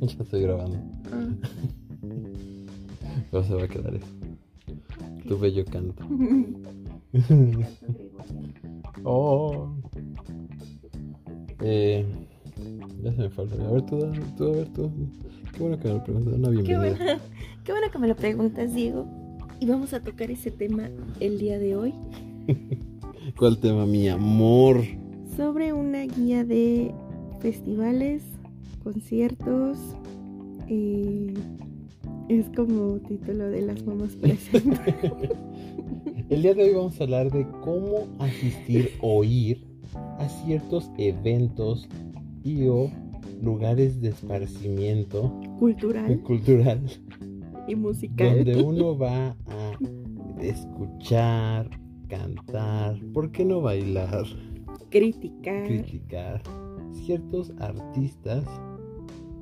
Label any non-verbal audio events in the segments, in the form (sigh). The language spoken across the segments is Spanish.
(laughs) Ya estoy grabando. Pero se va a quedar eso. Tu bello canto. (laughs) oh. Eh, ya se me falta. A ver tú, tú, a ver tú. Qué bueno que me lo preguntas. Una Qué bueno, qué bueno que me lo preguntas, Diego. Y vamos a tocar ese tema el día de hoy (laughs) ¿Cuál tema, mi amor? sobre una guía de festivales, conciertos. eh, es como título de las mamás presentes. (laughs) El día de hoy vamos a hablar de cómo asistir o ir a ciertos eventos y o lugares de esparcimiento cultural cultural y musical. donde (laughs) uno va a escuchar, cantar, ¿por qué no bailar? criticar. criticar ciertos artistas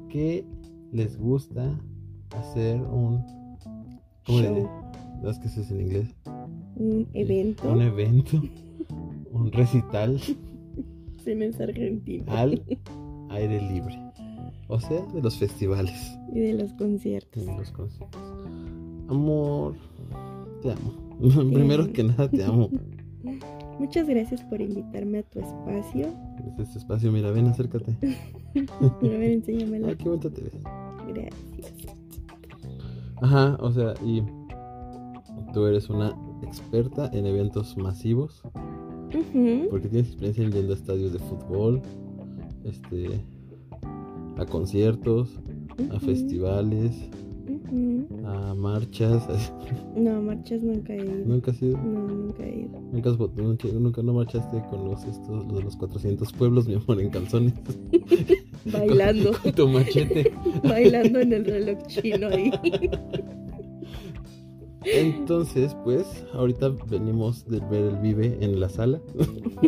que les gusta hacer un ¿cómo Show. es que eso es en inglés Un evento. un evento un recital (laughs) Se me es argentino. al (laughs) aire libre o sea de los festivales Y de los conciertos. de los conciertos amor te amo (laughs) primero que nada te amo Muchas gracias por invitarme a tu espacio. Este es espacio mira ven acércate (laughs) A ver, enséñamelo. ay qué bonita te ves Gracias. Ajá, o sea, y tú eres una experta en eventos masivos, Ujú, porque tienes experiencia en yendo a estadios de fútbol, este, a conciertos, a festivales. A marchas. (laughs) No, marchas nunca he ido. Nunca has ido, No, nunca he ido. nunca, has nunca, nunca no marchaste con los estos, los de los 400 pueblos, mi amor, en calzones, (laughs) Bailando. con tu machete. (laughs) Bailando en el reloj chino ahí. Entonces, pues, ahorita venimos de ver el Vive en la sala.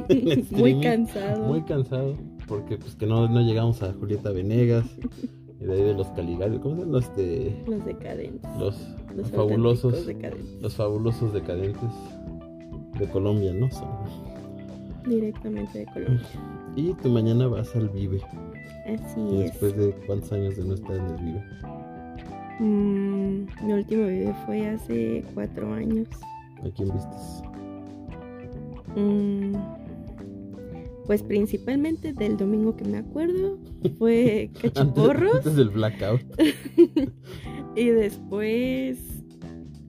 en Muy cansado. Muy cansado, porque pues que no, no llegamos a Julieta Venegas, y de ahí de los Caligari, ¿cómo se llaman? Los, de, Los decadentes. los, Los fabulosos, decadentes. los fabulosos decadentes de Colombia, ¿no? Son. Directamente de Colombia. Y tú mañana vas al Vive, Así y es. después de cuántos años de no estar en el Vive. Mm, mi último video fue hace cuatro años. ¿A quién vistes? Mm, pues principalmente del domingo que me acuerdo (laughs) fue Cachiporros antes del blackout. (laughs) y después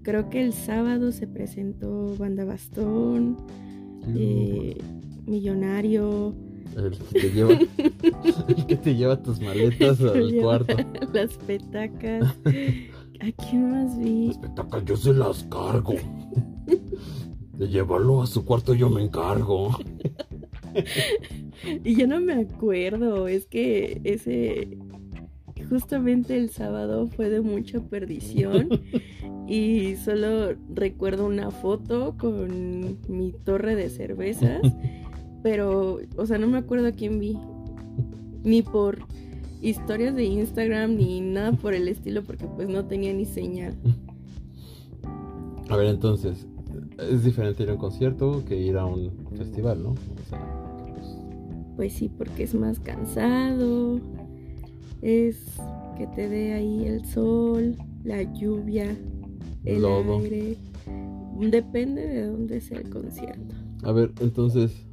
creo que el sábado se presentó Banda Bastón, eh, Millonario, El que te lleva, (laughs) el que te lleva tus maletas al cuarto. las petacas. ¿A quién más vi? Las petacas yo se las cargo. De llevarlo a su cuarto yo me encargo. (laughs) Y yo no me acuerdo, es que ese justamente el sábado fue de mucha perdición y solo recuerdo una foto con mi torre de cervezas, pero o sea, no me acuerdo a quién vi. Ni por historias de Instagram ni nada por el estilo porque pues no tenía ni señal. A ver, entonces, es diferente ir a un concierto que ir a un festival, ¿no? O sea, Pues sí, porque es más cansado, es que te dé ahí el sol, la lluvia, el Lodo. aire. Depende de dónde sea el concierto. a ver, entonces,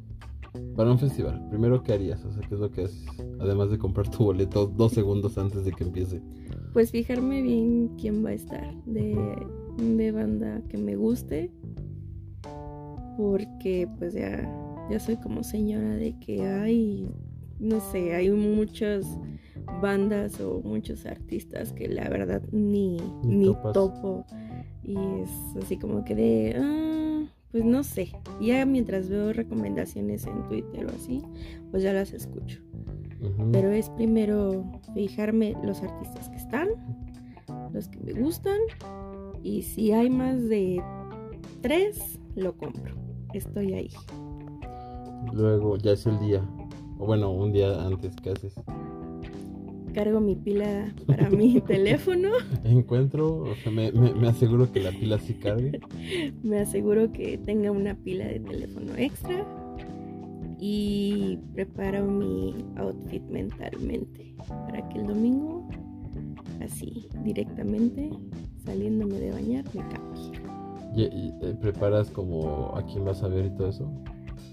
para un festival, primero, ¿qué harías? O sea, ¿qué es lo que haces? Además de comprar tu boleto dos segundos antes de que empiece. Pues fijarme bien quién va a estar de, de banda que me guste. Porque pues ya, ya soy como señora de que hay, no sé, hay muchas bandas o muchos artistas que la verdad ni, Ni topo. Y es así como que de, ah, pues no sé. Ya mientras veo recomendaciones en Twitter o así, pues ya las escucho. Pero es primero fijarme los artistas que están, los que me gustan. Y si hay más de tres, lo compro. Estoy ahí. Luego, ya es el día. O bueno, un día antes, ¿qué haces? Cargo mi pila para mi (laughs) teléfono. Encuentro, o sea, me, me- me aseguro que la pila sí cargue. (laughs) Me aseguro que tenga una pila de teléfono extra. Y preparo mi outfit mentalmente para que el domingo así, directamente, saliéndome de bañar, me cambio. ¿Y, y, eh, preparas como a quién vas a ver y todo eso?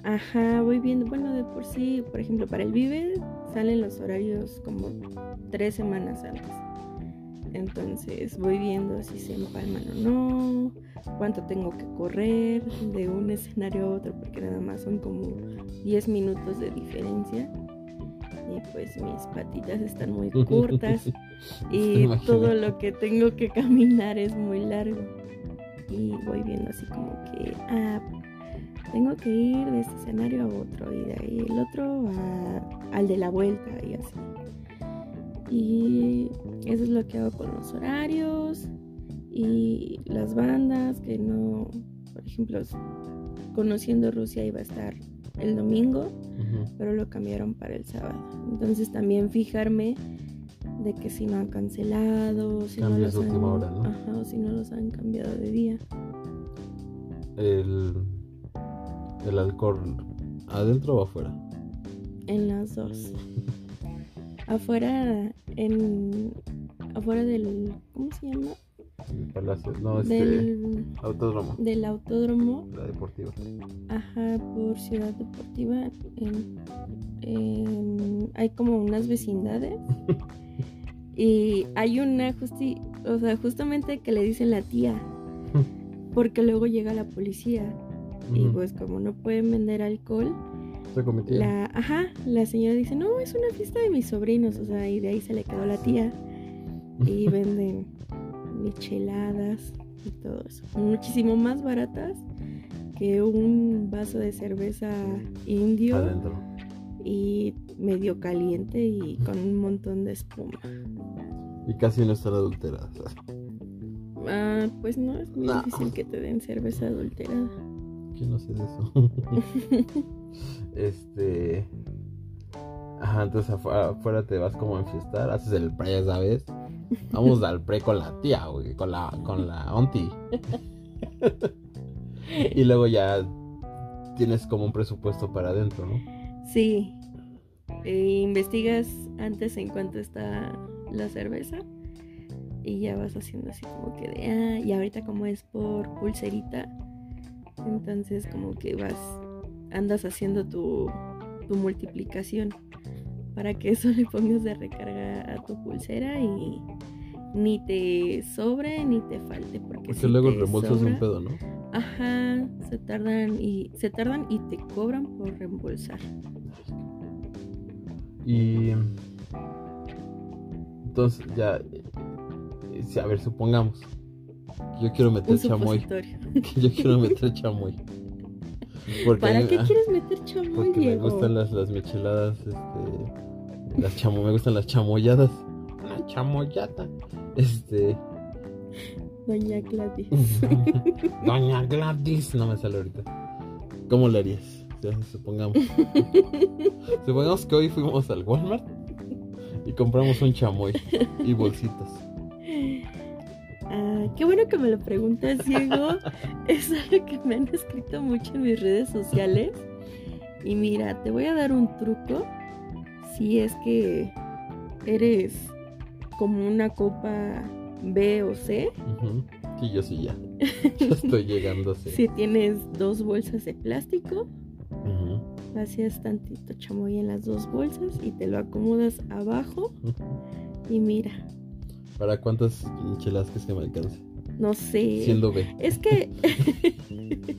Ajá, voy viendo, bueno, de por sí, por ejemplo, para el Vive salen los horarios como tres semanas antes. Entonces voy viendo si se empalman o no, cuánto tengo que correr de un escenario a otro, porque nada más son como 10 minutos de diferencia. Y pues mis patitas están muy (laughs) cortas y todo lo que tengo que (laughs) caminar es muy largo. Y voy viendo así como que, ah, tengo que ir de este escenario a otro y de ahí el otro a- al de la vuelta y así. Y eso es lo que hago con los horarios y las bandas que no, por ejemplo, conociendo Rusia iba a estar el domingo, pero lo cambiaron para el sábado. Entonces también fijarme de que si no han cancelado, si no los han, hora, ¿no? ajá, o si no los han cambiado de día. El, el alcohol, ¿adentro o afuera? En las dos. Afuera, en. Afuera del. ¿Cómo se llama? El palacio, no, este, Del, autódromo, del autódromo. la deportiva. Ajá, por Ciudad Deportiva. en- en- hay como unas vecindades. (laughs) y hay una justi o sea, justamente que le dicen la tía. (laughs) Porque luego llega la policía. Y pues como no pueden vender alcohol. La, ajá, la señora dice, no, es una fiesta de mis sobrinos, o sea, y de ahí se le quedó la tía. Y (laughs) venden micheladas y todo eso. Muchísimo más baratas que un vaso de cerveza indio Adentro. y medio caliente y con un montón de espuma. Y casi no están adulteradas. Ah, pues no, es muy No. difícil que te den cerveza adulterada. Yo no sé de eso. (laughs) este. Ajá, entonces afuera, afuera te vas como a enfiestar, haces el pre, sabes. Vamos al pre con la tía, güey, con la, con la auntie. (laughs) y luego ya tienes como un presupuesto para adentro, ¿no? Sí. E investigas antes en cuánto está la cerveza y ya vas haciendo así como que de, ah, y ahorita como es por pulserita, entonces como que vas, andas haciendo tu, tu multiplicación para que (laughs) eso le pongas de recarga a tu pulsera y ni te sobre ni te falte porque, Porque si luego el reembolso es un sobra- pedo, ¿no? Ajá, se tardan y se tardan y te cobran por reembolsar. Y. Entonces ya. eh, A ver, supongamos. Yo quiero meter chamoy. (laughs) yo quiero meter (laughs) chamoy. Porque, ¿Para mí- qué ah, quieres meter chamoy, porque me gustan las, las micheladas, este, las chamo, me gustan las chamoyadas. Una chamoyata. Este, Doña Gladys. (laughs) Doña Gladys, no me sale ahorita. ¿Cómo le harías? O sea, supongamos. supongamos que hoy fuimos al Walmart y compramos un chamoy y bolsitas. Qué bueno que me lo preguntas, Diego. (laughs) es algo que me han escrito mucho en mis redes sociales. Y mira, te voy a dar un truco. Si es que eres como una copa B o C. Ujú. Sí, yo sí ya. (laughs) Ya estoy llegando a ser. Si tienes dos bolsas de plástico, Ujú. vacías tantito chamoy en las dos bolsas y te lo acomodas abajo. Y mira, ¿Para cuántas micheladas que se me alcance? no sé. Siendo B. Es que (laughs)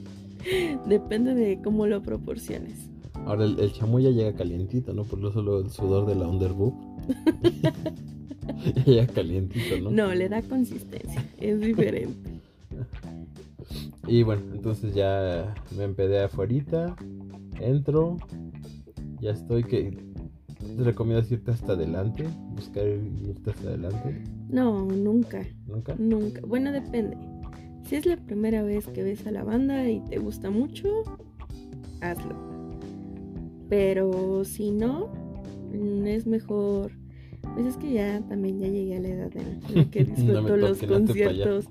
depende de cómo lo proporciones. Ahora el, el chamoy ya llega calientito, ¿no? Por lo solo el sudor de la underboob. (laughs) ya llega calientito, ¿no? No, le da consistencia, es diferente. (laughs) Y bueno, entonces ya me empedé afuera, entro, ya estoy que te recomiendas irte hasta adelante, buscar irte hasta adelante, No, nunca, nunca. nunca. Bueno, depende. Si es la primera vez que ves a la banda y te gusta mucho, hazlo. Pero si no, mm, es mejor. Pues es que ya también ya llegué a la edad en la que (laughs) disfruto los conciertos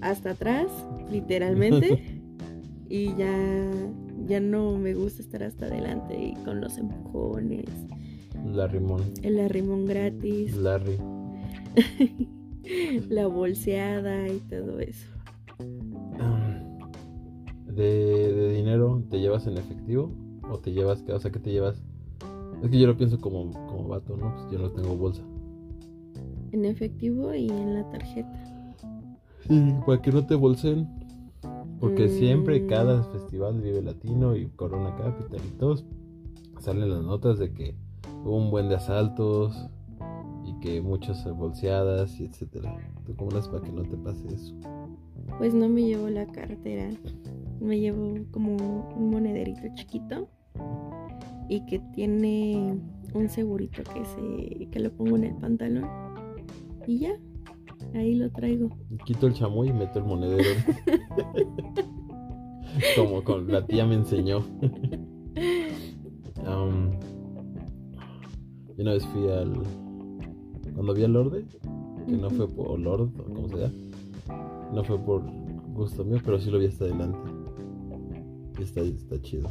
hasta atrás, literalmente. (laughs) y ya, ya no me gusta estar hasta adelante y con los empujones, Larry Mon, el arrimón gratis. Larry. (laughs) la bolseada y todo eso. De, de dinero, ¿te llevas en efectivo? ¿O te llevas, o sea, que te llevas? Es que yo lo pienso como, como vato, ¿no? Pues yo no tengo bolsa. En efectivo y en la tarjeta. Sí, para que no te bolsen. Porque siempre, Mm. cada festival Vive Latino y Corona Capital y todos, salen las notas de que hubo un buen de asaltos que muchas bolseadas y etcétera. ¿Tú cómo haces para que no te pase eso? Pues no me llevo la cartera. Me llevo como un monederito chiquito y que tiene un segurito que se que lo pongo en el pantalón y ya ahí lo traigo. Quito el chamoy y meto el monedero. (laughs) Como con la tía me enseñó. (laughs) Yo una vez fui al. Cuando vi al Lorde, que no fue por Lord, o como sea, no fue por gusto mío, pero sí lo vi hasta adelante. Y está, está chido.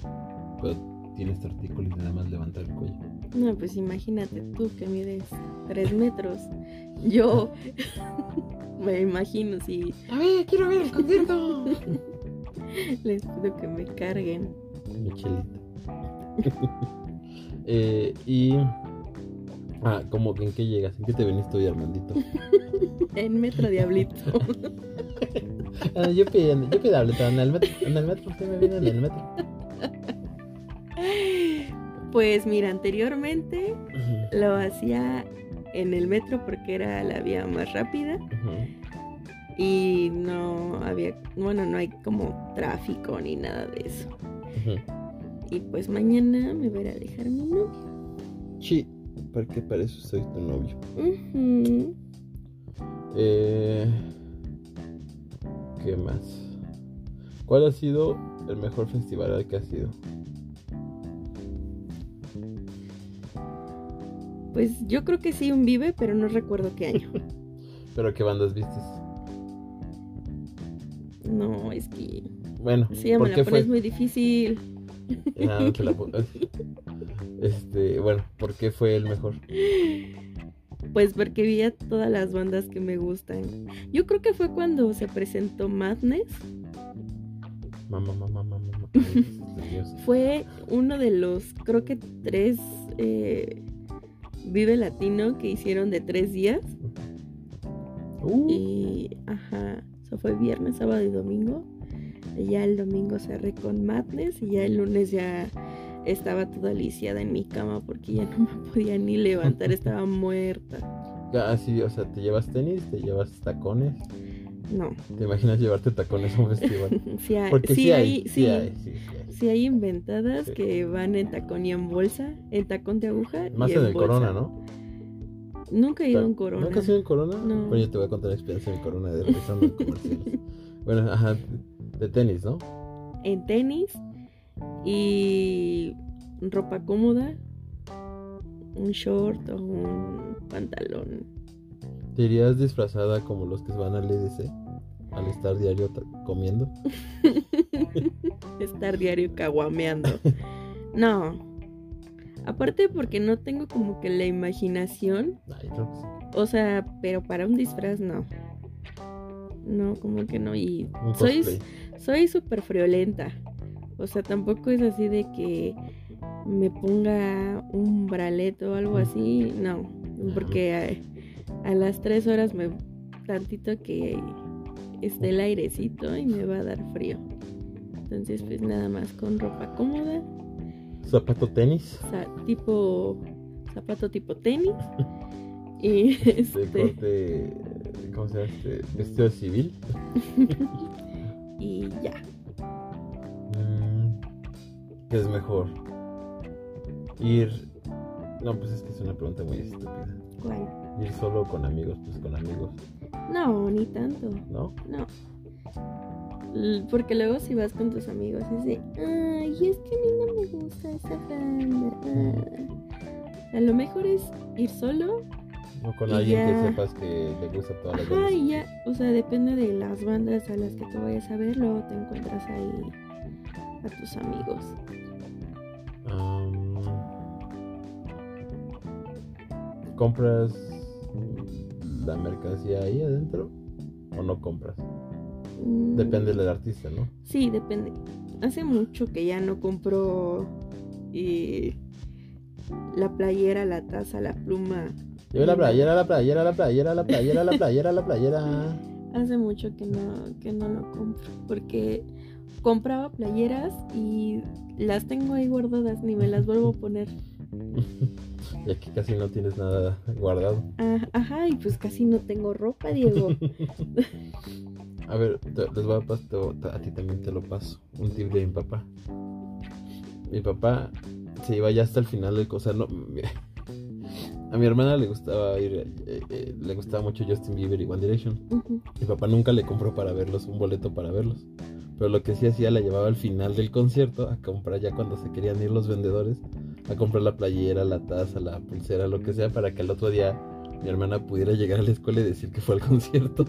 Pero tiene este artículo y nada más levanta el cuello. No, pues imagínate tú que mides tres metros. (laughs) Yo (laughs) me imagino si A ver, quiero ver el concierto. (laughs) les pido que me carguen. Michelita. eh, y. Ah, ¿cómo en qué llegas? ¿En qué te veniste hoy, Armandito? (laughs) En Metro Diablito. Ah, yo pido, yo pido Armandito, en el metro, en el metro, usted me viene en el metro. Pues mira, anteriormente lo hacía en el metro porque era la vía más rápida y no había, bueno, no hay como tráfico ni nada de eso. Y pues mañana me voy a dejar mi novio. Sí, porque para eso soy tu novio. Ujú. Eh, ¿Qué más? ¿Cuál ha sido el mejor festival al que has ido? Pues yo creo que sí, un vive, pero no recuerdo qué año. (laughs) ¿Pero qué bandas viste? No, es que Bueno, sí, ya ¿por me la fue? pones muy difícil. Ah, no te la (laughs) Este, bueno, ¿por qué fue el mejor? Pues porque vi a todas las bandas que me gustan. Yo creo que fue cuando se presentó Madness. Mamá, mamá, mamá, mamá. (laughs) Fue uno de los, creo que tres eh, Vive Latino que hicieron de tres días. Uh, Y, ajá, eso fue viernes, sábado y domingo. Y ya el domingo cerré con Madness y ya el lunes ya estaba toda lisiada en mi cama porque ya no me (laughs) podía ni levantar, estaba (laughs) muerta. ah, sí, o sea, te llevas tenis, te llevas tacones. No, ¿Te imaginas llevarte tacones a un festival? (laughs) sí hay, Porque sí, sí hay, hay, sí, sí, hay, sí, sí hay. sí hay inventadas que van en tacón y en bolsa, en tacón de aguja. Más y en en el bolsa. Corona, ¿no? Nunca he ido en Corona. ¿Nunca has ido en Corona? No. Bueno, yo te voy a contar la experiencia en Corona de realizando en comerciales. Bueno, ajá, de tenis, ¿no? En tenis y ropa cómoda, un short o un pantalón. ¿Te irías disfrazada como los que van al EDC? Al estar diario comiendo. (laughs) Estar diario caguameando. No. Aparte porque no tengo como que la imaginación. Ay. O sea, pero para un disfraz no. No, como que no. Y soy súper friolenta. O sea, tampoco es así de que me ponga un braleto o algo así. No. Porque a, a las tres horas me tantito que esté el airecito y me va a dar frío. Entonces, pues nada más con ropa cómoda, Zapato tenis. o sea, tipo zapato tipo tenis (laughs) y De este corte. ¿Cómo se llama? Este, vestido civil. (laughs) y ya. ¿Qué es mejor? Ir. No, pues es que es una pregunta muy estúpida. ¿Cuál? Ir solo con amigos, pues con amigos, No, ni tanto. ¿no? No. Porque luego si vas con tus amigos es de, ay, es que a mí no me gusta esa banda. ah". A lo mejor es ir solo. O con alguien ya. que sepas que le gusta todas las bandas. ya. O sea, depende de las bandas a las que te vayas a ver, luego te encuentras ahí a tus amigos. Am, compras la mercancía ahí adentro o no compras? Mm, Depende del artista, ¿no? Sí, depende. Hace mucho que ya no compro eh, la playera, la taza, la pluma. Lleve la playera, la playera, la playera, la playera, la playera, la playera. (laughs) Hace mucho que no, que no lo compro. Porque compraba playeras y las tengo ahí guardadas, ni me las vuelvo a poner. (laughs) Y aquí casi no tienes nada guardado. Ah, ajá, y pues casi no tengo ropa, Diego. (laughs) A ver, te- les voy a pasar, a ti también te lo paso. Un tip de mi papá. Mi papá se iba ya hasta el final del cosa. No, mira. (laughs) A mi hermana le gustaba ir, eh, eh, le gustaba mucho Justin Bieber y One Direction. Mi papá nunca le compró para verlos, un boleto para verlos. Pero lo que sí hacía, la llevaba al final del concierto a comprar ya cuando se querían ir los vendedores, a comprar la playera, la taza, la pulsera, lo que sea, para que el otro día mi hermana pudiera llegar a la escuela y decir que fue al (laughs) concierto.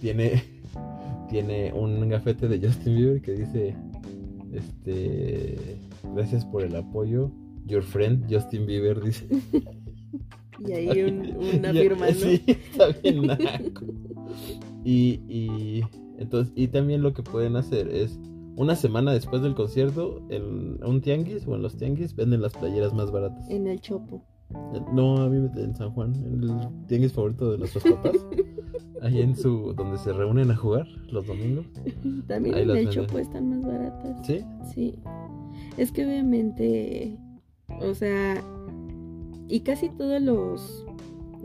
tiene, tiene un gafete de Justin Bieber que dice, este, gracias por el apoyo, your friend Justin Bieber dice. (laughs) Y ahí un, una (laughs) firma, ¿no? Sí, está bien naco. Y, y, entonces, y también lo que pueden hacer es una semana después del concierto, en un tianguis o en los tianguis venden las playeras más baratas. En el chopo. No, a mí en San Juan, en el tianguis favorito de nuestros papás. (laughs) Ahí en su, donde se reúnen a jugar los domingos. También Ahí en el venden. chopo están más baratas. ¿Sí? Sí. Es que obviamente, o sea, y casi todos los,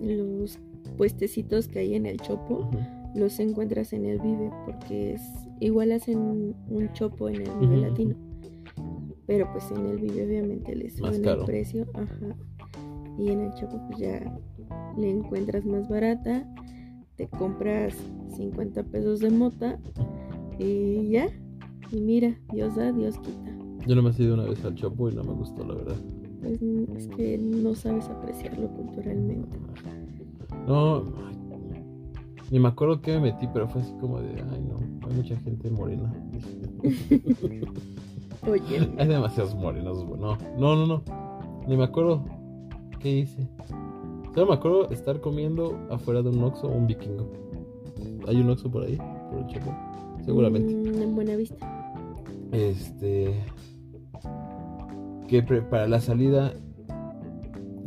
los puestecitos que hay en el chopo. Los encuentras en el Vive, porque es igual hacen un chopo en el Vive Latino. Pero pues en el Vive obviamente les suben el precio. Ajá. Y en el chopo pues ya le encuentras más barata. Te compras 50 pesos de mota y ya. Y mira, Dios da, Dios quita. Yo nomás he ido una vez al Chopo y no me gustó, la verdad. Pues es que no sabes apreciarlo culturalmente. No, ni me acuerdo que me metí, pero fue así como de, ay no, hay mucha gente morena. (laughs) Oye, Hay demasiados morenos. No, no, no, no. Ni me acuerdo qué hice. Solo me acuerdo estar comiendo afuera de un Oxxo o un vikingo. ¿Hay un Oxxo por ahí? Por el Chopo. Seguramente. mm, en Buena Vista. Este. Que para la salida.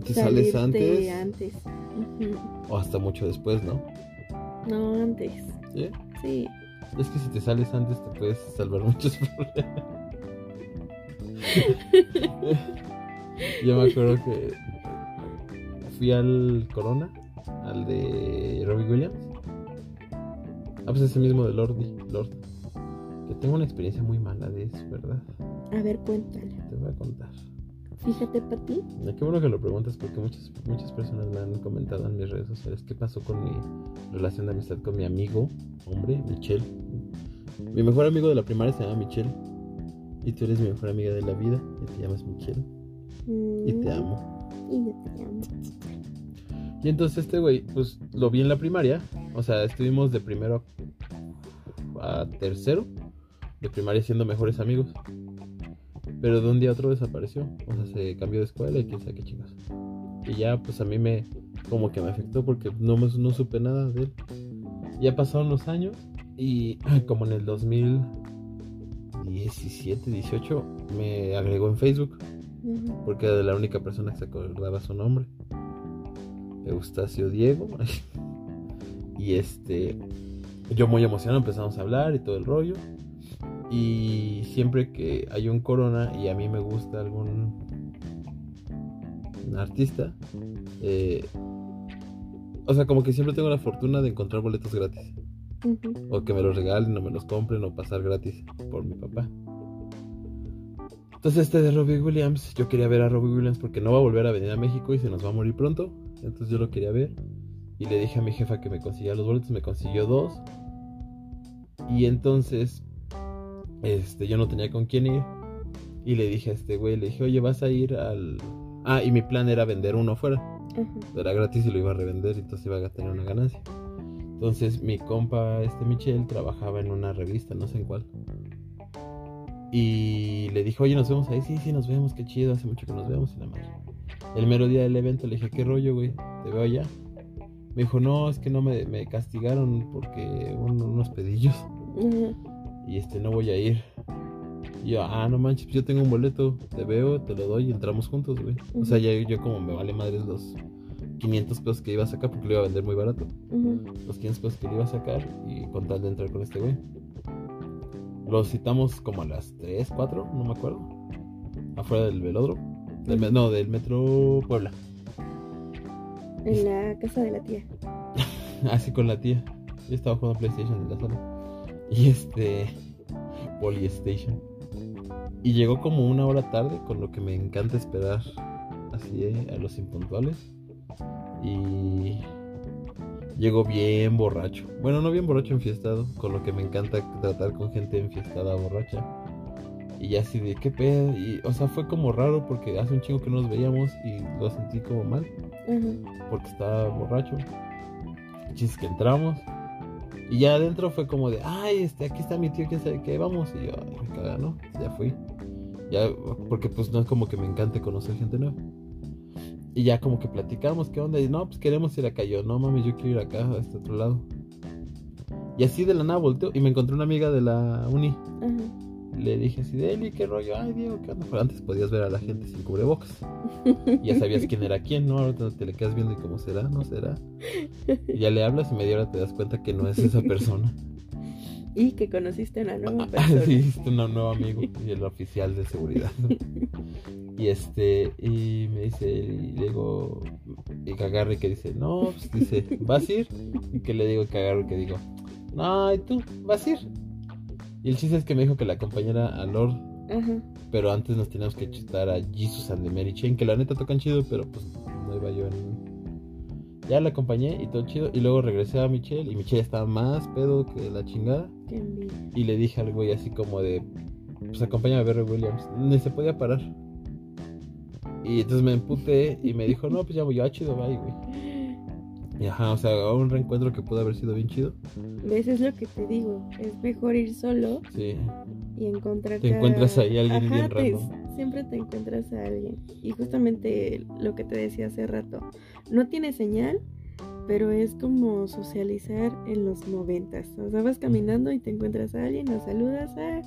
Que sales antes. O hasta mucho después, ¿no? No, antes. ¿Sí? Sí. Es que si te sales antes te puedes salvar muchos (laughs) problemas. Yo me acuerdo que fui al Corona, al de Robbie Williams. Ah, pues ese mismo de Lordi, Lord. Que tengo una experiencia muy mala de eso, ¿verdad? A ver, cuéntale. Te voy a contar. Fíjate, Pati. Eh, Qué bueno que lo preguntas porque muchas, muchas personas me han comentado en mis redes sociales qué pasó con mi relación de amistad con mi amigo, hombre, Michelle. Mi mejor amigo de la primaria se llama Michelle. Y tú eres mi mejor amiga de la vida y te llamas Michelle. Y te Mm, amo. Y yo te amo. Y entonces este güey, pues lo vi en la primaria. O sea, estuvimos de primero a tercero de primaria siendo mejores amigos. Pero de un día a otro desapareció. O sea, se cambió de escuela y quién sabe qué chicos. Y ya, pues a mí me, como que me afectó porque no, me- no supe nada de él. Ya pasaron los años y (clears throat) como en el 2017, 18, me agregó en Facebook porque era la única persona que se acordaba su nombre. Eustacio Diego. (laughs) y este, yo muy emocionado empezamos a hablar y todo el rollo. Y siempre que hay un corona y a mí me gusta algún artista, eh, o sea, como que siempre tengo la fortuna de encontrar boletos gratis. O que me los regalen o me los compren o pasar gratis por mi papá. Entonces este de Robbie Williams, yo quería ver a Robbie Williams porque no va a volver a venir a México y se nos va a morir pronto. Entonces yo lo quería ver. Y le dije a mi jefa que me consiguiera los boletos, me consiguió dos. Y entonces, este, yo no tenía con quién ir. Y le dije a este güey, le dije, oye, vas a ir al... Ah, y mi plan era vender uno afuera era gratis y lo iba a revender, entonces iba a tener una ganancia. Entonces mi compa, este Michelle, trabajaba en una revista, no sé en cuál. Y le dijo, oye, nos vemos ahí, sí, sí, nos vemos, qué chido, hace mucho que nos vemos y la madre. El mero día del evento le dije, ¿qué rollo, güey? Te veo allá. Me dijo, no, es que no me, me castigaron porque un- unos pedillos. Ajá. Y este, no voy a ir. Y yo, ah, no manches, yo tengo un boleto. Te veo, te lo doy y entramos juntos, güey. O sea, ya yo como me vale madres los 500 pesos que iba a sacar porque lo iba a vender muy barato. Los 500 pesos que le iba a sacar y con tal de entrar con este güey. Los citamos como a las 3, 4, no me acuerdo. Afuera del velódromo. Del no, del metro Puebla. En la casa de la tía. (laughs) Así con la tía. Yo estaba jugando PlayStation en la sala. Y este. Polystation. Y llegó como una hora tarde, con lo que me encanta esperar así eh, a los impuntuales. Y. Llegó bien borracho. Bueno, no bien borracho enfiestado, con lo que me encanta tratar con gente enfiestada borracha. Y ya así de qué pedo. Y, o sea, fue como raro porque hace un chingo que no nos veíamos y lo sentí como mal porque estaba borracho. Es que entramos. Y ya adentro fue como de, ay, este, aquí está mi tío, quién sabe qué, vamos. Y yo, ay, me caga, ¿no? Ya fui. Ya, porque pues no es como que me encante conocer gente nueva. Y ya como que platicamos, ¿qué onda? Y no, pues queremos ir acá. Y yo, no mames, yo quiero ir acá, a este otro lado. Y así de la nada volteo y me encontré una amiga de la uni. Ajá. Le dije así de Eli, qué rollo, ay Diego, qué onda. Pero antes podías ver a la gente sin cubrebocas. Y ya sabías quién era quién, ¿no? Ahorita te le quedas viendo y cómo será, no será. Y ya le hablas y media hora te das cuenta que no es esa persona. (laughs) Y que conociste a una nueva Ah, persona. (laughs) sí, es un nuevo amigo y el oficial de seguridad. Y este, y me dice, y le digo, y que agarre que dice, no, pues dice, ¿vas a ir? Y que le digo que agarre que digo, no, ¿y tú? ¿Vas a ir? Y el chiste es que me dijo que la acompañara a Lord Ajá. pero antes nos teníamos que chutar a Jesus and the Mary Chain, que la neta tocan chido, pero pues no iba yo en. Ya la acompañé y todo chido. Y luego regresé a Michelle y Michelle estaba más pedo que la chingada. Qué. Y le dije al güey así como de. Pues acompáñame a ver Williams. Ni se podía parar. Y entonces me emputé y me dijo, no, pues ya voy yo, ah, chido, bye, güey. Y ajá, o sea, un reencuentro que pudo haber sido bien chido. ¿Ves? Es lo que te digo. Es mejor ir solo Sí. y encontrar. Te encuentras ahí a alguien bien te-. Siempre te encuentras a alguien. Y justamente lo que te decía hace rato. No tiene señal, pero es como socializar en los noventas. O sea, vas caminando y te encuentras a alguien, lo saludas. Ah,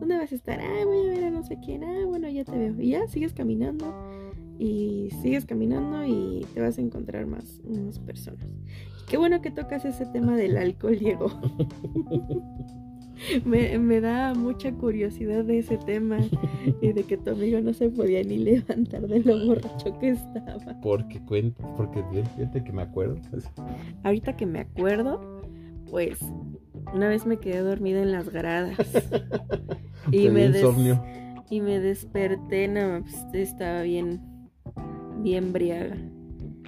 ¿dónde vas a estar? Ah, voy a ver a no sé quién. Ah, bueno, ya te veo. Y ya sigues caminando. Y sigues caminando y te vas a encontrar más, más personas. Qué bueno que tocas ese tema del alcohol, Diego. (laughs) me, me da mucha curiosidad de ese tema y de que tu amigo no se podía ni levantar de lo borracho que estaba. Porque cuenta, porque fíjate que me acuerdo. Ahorita que me acuerdo, pues una vez me quedé dormida en las gradas (laughs) y me, des- insomnio. y me desperté, no, pues, estaba bien, bien briaga.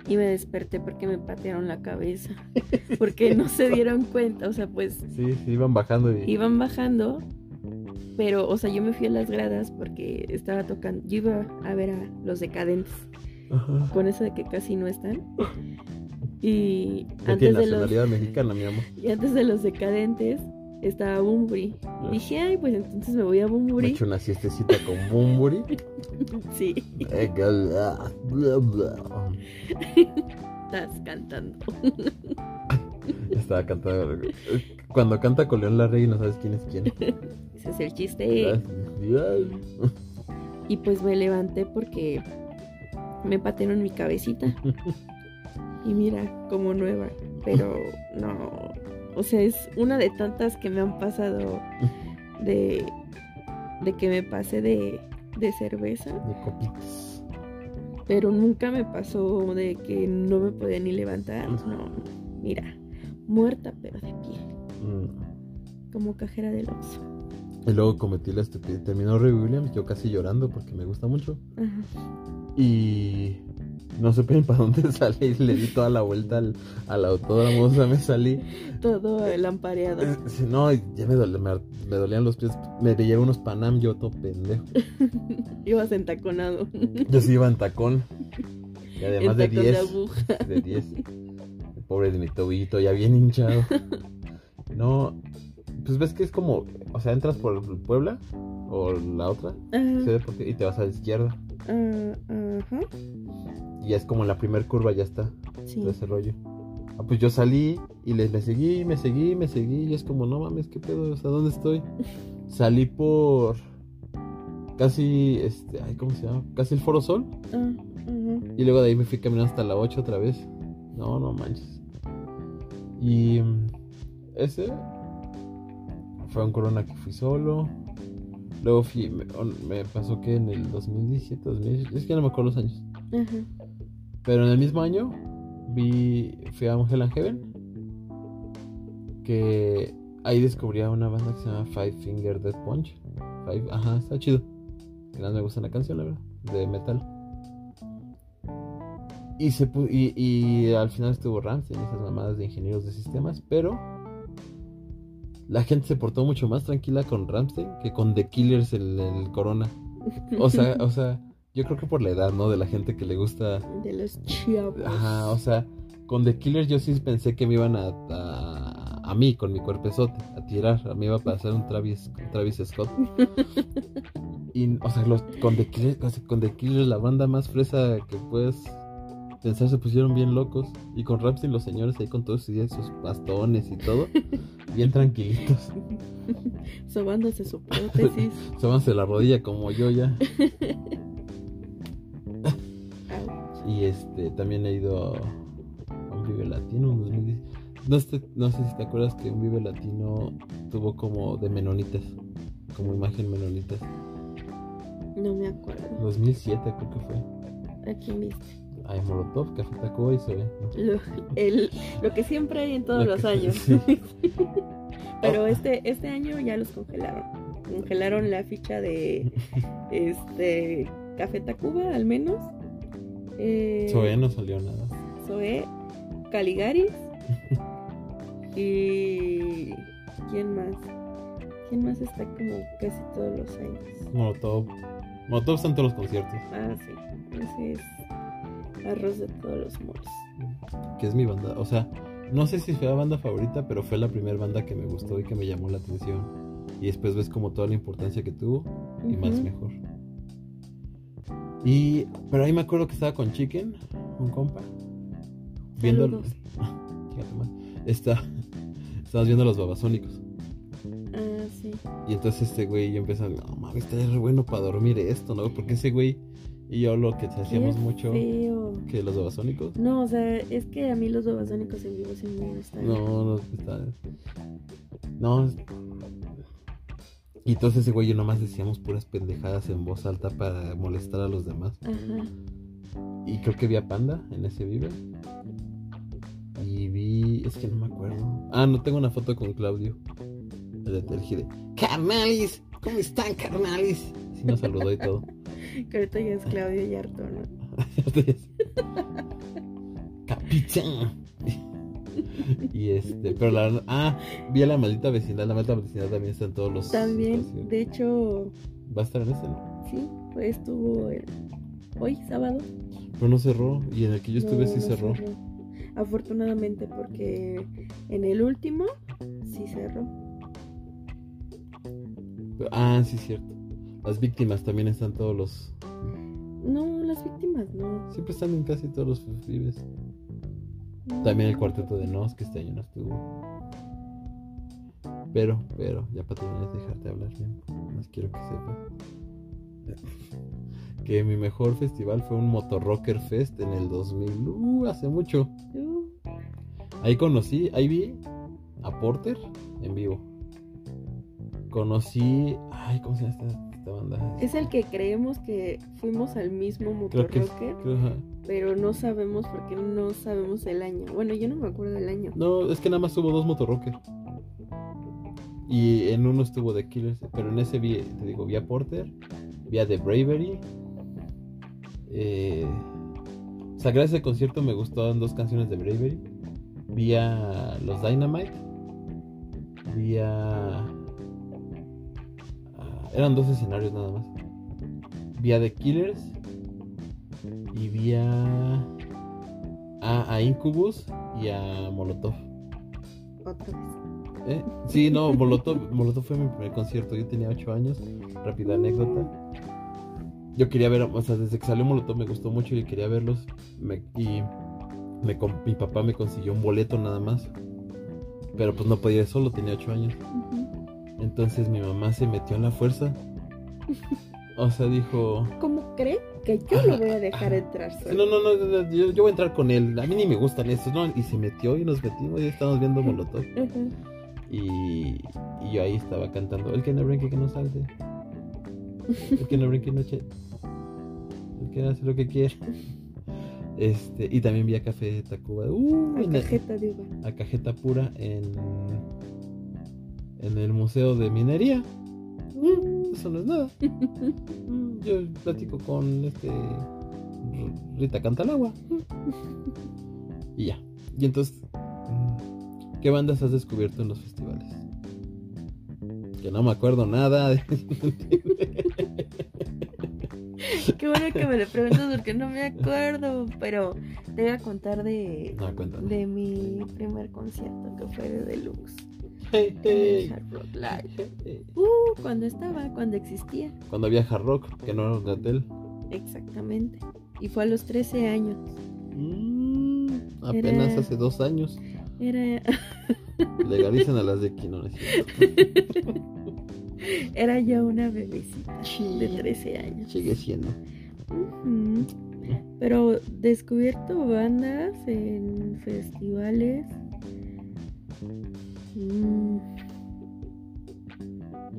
Y me desperté porque me patearon la cabeza. (laughs) Porque no se dieron cuenta. O sea, pues Sí, sí, iban bajando y. iban bajando. Pero, o sea, yo me fui a las gradas porque estaba tocando. Yo iba a ver a los decadentes. Ajá. Con eso de que casi no están. Y antes de, los, nacionalidad mexicana, mi amor. y antes de los decadentes estaba Bumburi. Dije, ay, pues entonces me voy a Bumburi. echo una siestecita con Bumburi. (laughs) Sí, gal- bla, bla. estás cantando. (laughs) Estaba cantando. Cuando canta con León Larregui no sabes quién es quién. (laughs) Ese es el chiste. Y pues me levanté porque me patearon mi cabecita. Y mira, como nueva. Pero no. O sea, es una de tantas que me han pasado de, de que me pasé de, de cerveza. De copitas. Pero nunca me pasó de que no me podía ni levantar. No, mira, muerta pero de pie. Mm. Como cajera del Oxxo. Y luego cometí la estupidez. Terminó Ray Williams, yo casi llorando porque me gusta mucho. Ajá. Y no supe para dónde (laughs) salí. y Le di toda la vuelta al, al autódromo. O sea, me salí. Todo lampareado. Eh, sí, No, ya me, dole- me, me dolían los pies. Me llevé unos Panam, yo todo pendejo. (laughs) Ibas entaconado. Yo sí iba en tacón. Y además de tacón de 10. aguja. De 10. Pobre de mi tobillito, ya bien hinchado. No, pues ves que es como, o sea, entras por Puebla o la otra. Ciudad Deportiva, y te vas a la izquierda. Ah, ajá. Y es como en la primer curva, ya está Sí. todo ese rollo. Ah, pues yo salí y les me seguí, me seguí, me seguí. Y es como, no mames, ¿qué pedo? O sea, ¿dónde estoy? (laughs) Salí por casi, este, ay, ¿cómo se llama? Casi el Foro Sol. Ujú. Y luego de ahí me fui caminando hasta la 8 otra vez. No, no manches. Y mm, ese fue un corona que fui solo. Luego fui, me, pasó que en el 2017, 2018, es que no me acuerdo los años. Ajá. Pero en el mismo año vi, fui a Angel and Heaven. Que ahí descubrí a una banda que se llama Five Finger Death Punch. Ajá, está chido. Y nada, me gusta la canción, la verdad, de metal. Y, se y, y al final estuvo Ramsey en esas mamadas de ingenieros de sistemas, pero la gente se portó mucho más tranquila con Ramsey que con The Killers el Corona. O sea, o sea, yo creo que por la edad, ¿no? De la gente que le gusta De los chavos. Ajá, o sea, con The Killers yo sí pensé que me iban a, a, a mí, con mi cuerpezote, a tirar. A mí iba a pasar un Travis, un Travis Scott. (laughs) Y, o sea, los, con, The con Killers, la banda más fresa que puedes pensar, se pusieron bien locos. Y con Ramsey, los señores ahí con todos sus sus bastones y todo, bien tranquilitos. (laughs) Sobándose su prótesis. (laughs) Sóbanse la rodilla como yo ya. Y este, también he ido a un Vive Latino en 2010. No, sé- no sé si te acuerdas que un Vive Latino tuvo como de menonitas, como imagen menonitas. No me acuerdo. 2007 creo que fue. ¿A quién viste? Ay, Molotov, Café Tacuba y Zoe. Lo, el- lo que siempre hay en todos Lo los años. sí. (laughs) Pero este, este año ya los congelaron. Congelaron la ficha de (laughs) este Café Tacuba, al menos. Eh, Zoe no salió nada. Zoé, Caligaris. (laughs) y. ¿Quién más? ¿Quién más está como casi todos los años? Molotov. Molotov está en todos los conciertos, Ah, sí. Ese es arroz de todos los moros. que es mi banda. O sea, no sé si fue la banda favorita, pero fue la primera banda que me gustó y que me llamó la atención. Y después ves como toda la importancia que tuvo. y más mejor. Y pero ahí me acuerdo que estaba con Chicken, un compa, viendo. (laughs) Está estábamos viendo los babasónicos. Ah, sí. Y entonces este güey y yo empezamos, no mames, está re bueno para dormir esto, ¿no? Porque ese güey y yo lo que hacíamos mucho feo. que los babasónicos. No, o sea, es que a mí los babasónicos en vivo sí me gustan. No, no está. No. Y entonces ese güey y yo nomás decíamos puras pendejadas en voz alta para molestar a los demás. Ajá. Y creo que vi a Panda en ese Vive. Y vi. Es que no me acuerdo. Ah, no tengo una foto con Claudio. El del gire. ¡Carnalis! ¿Cómo están, carnalis? Sí nos saludó y todo. (laughs) Que ahorita ya es Claudio Yarto, ¿no? (laughs) ¡Capitán! (laughs) y este. Pero la verdad. Ah, vi a la maldita vecindad. La maldita vecindad también está en todos los. También, de hecho, Va a estar en ese, ¿no? sí, pues estuvo el... hoy, sábado. Pero no cerró. Y en el que yo estuve No, sí no cerró. Afortunadamente, porque en el último sí cerró. Ah, sí, cierto. Las víctimas también están todos los. No, las víctimas no. Siempre están en casi todos los vives. También el cuarteto de Nos, que este año no estuvo. Pero, pero, ya para terminar de dejarte hablar bien, más quiero que sepas (laughs) que mi mejor festival fue un Motorrocker Fest en el 2000, uh, hace mucho. Uh, Ahí conocí, ahí vi a Porter en vivo. Conocí, ay, ¿cómo se llama esta, esta banda? es el que creemos que fuimos al mismo Creo que ajá. pero no sabemos porque no sabemos el año. Bueno, yo no me acuerdo del año. No, es que nada más hubo dos Motorrocker. Y en uno estuvo The Killers. Pero en ese vi, te digo, vi a Porter. Vi a The Bravery. Eh, o sea, gracias al concierto me gustaron dos canciones de Bravery. Vi a los Dynamite. Vi a. eran dos escenarios nada más. Vi a The Killers. Y vi a. A, Incubus y a Molotov. ¿Eh? Sí, no, Molotov, Molotov fue mi primer concierto. Yo tenía 8 años. Rápida anécdota. Yo quería ver, o sea, desde que salió Molotov me gustó mucho y quería verlos. Me- y me mi papá me consiguió un boleto nada más. Pero pues no podía ir solo, tenía ocho años. Ujú. Entonces mi mamá se metió en la fuerza. O sea, dijo... ¿Cómo cree que yo lo voy a dejar entrar "Sí, solo? No, no, no, no, yo, yo voy a entrar con él. A mí ni me gustan estos, ¿no? Y se metió y nos metimos y estábamos viendo Molotov. Y, y yo ahí estaba cantando. El que no brinque, que no salte. El que no brinque, no eche. El que hace lo que quiere. Este, y también vi a Café Tacuba. Uh, A cajeta de uva. a cajeta pura en, en el Museo de Minería. Mm, eso no es nada. (laughs) Yo platico con este Rita Cantalagua. (laughs) Y ya. Y entonces, mm, ¿qué bandas has descubierto en los festivales? Que no me acuerdo nada. (laughs) Qué bueno que me lo preguntas porque no me acuerdo. Pero te voy a contar de, No, de mi primer concierto que fue de Deluxe. Hard Rock Live. Uh, cuando estaba, cuando existía. Cuando había hard rock, que no era un hotel. Exactamente. Y fue a los 13 años. Mm, apenas Era- hace dos años. Era, (laughs) Legalicen a las de aquí, no, (laughs) era yo una bebecita de 13 años. Sigue siendo. Pero descubierto bandas en festivales. Mm.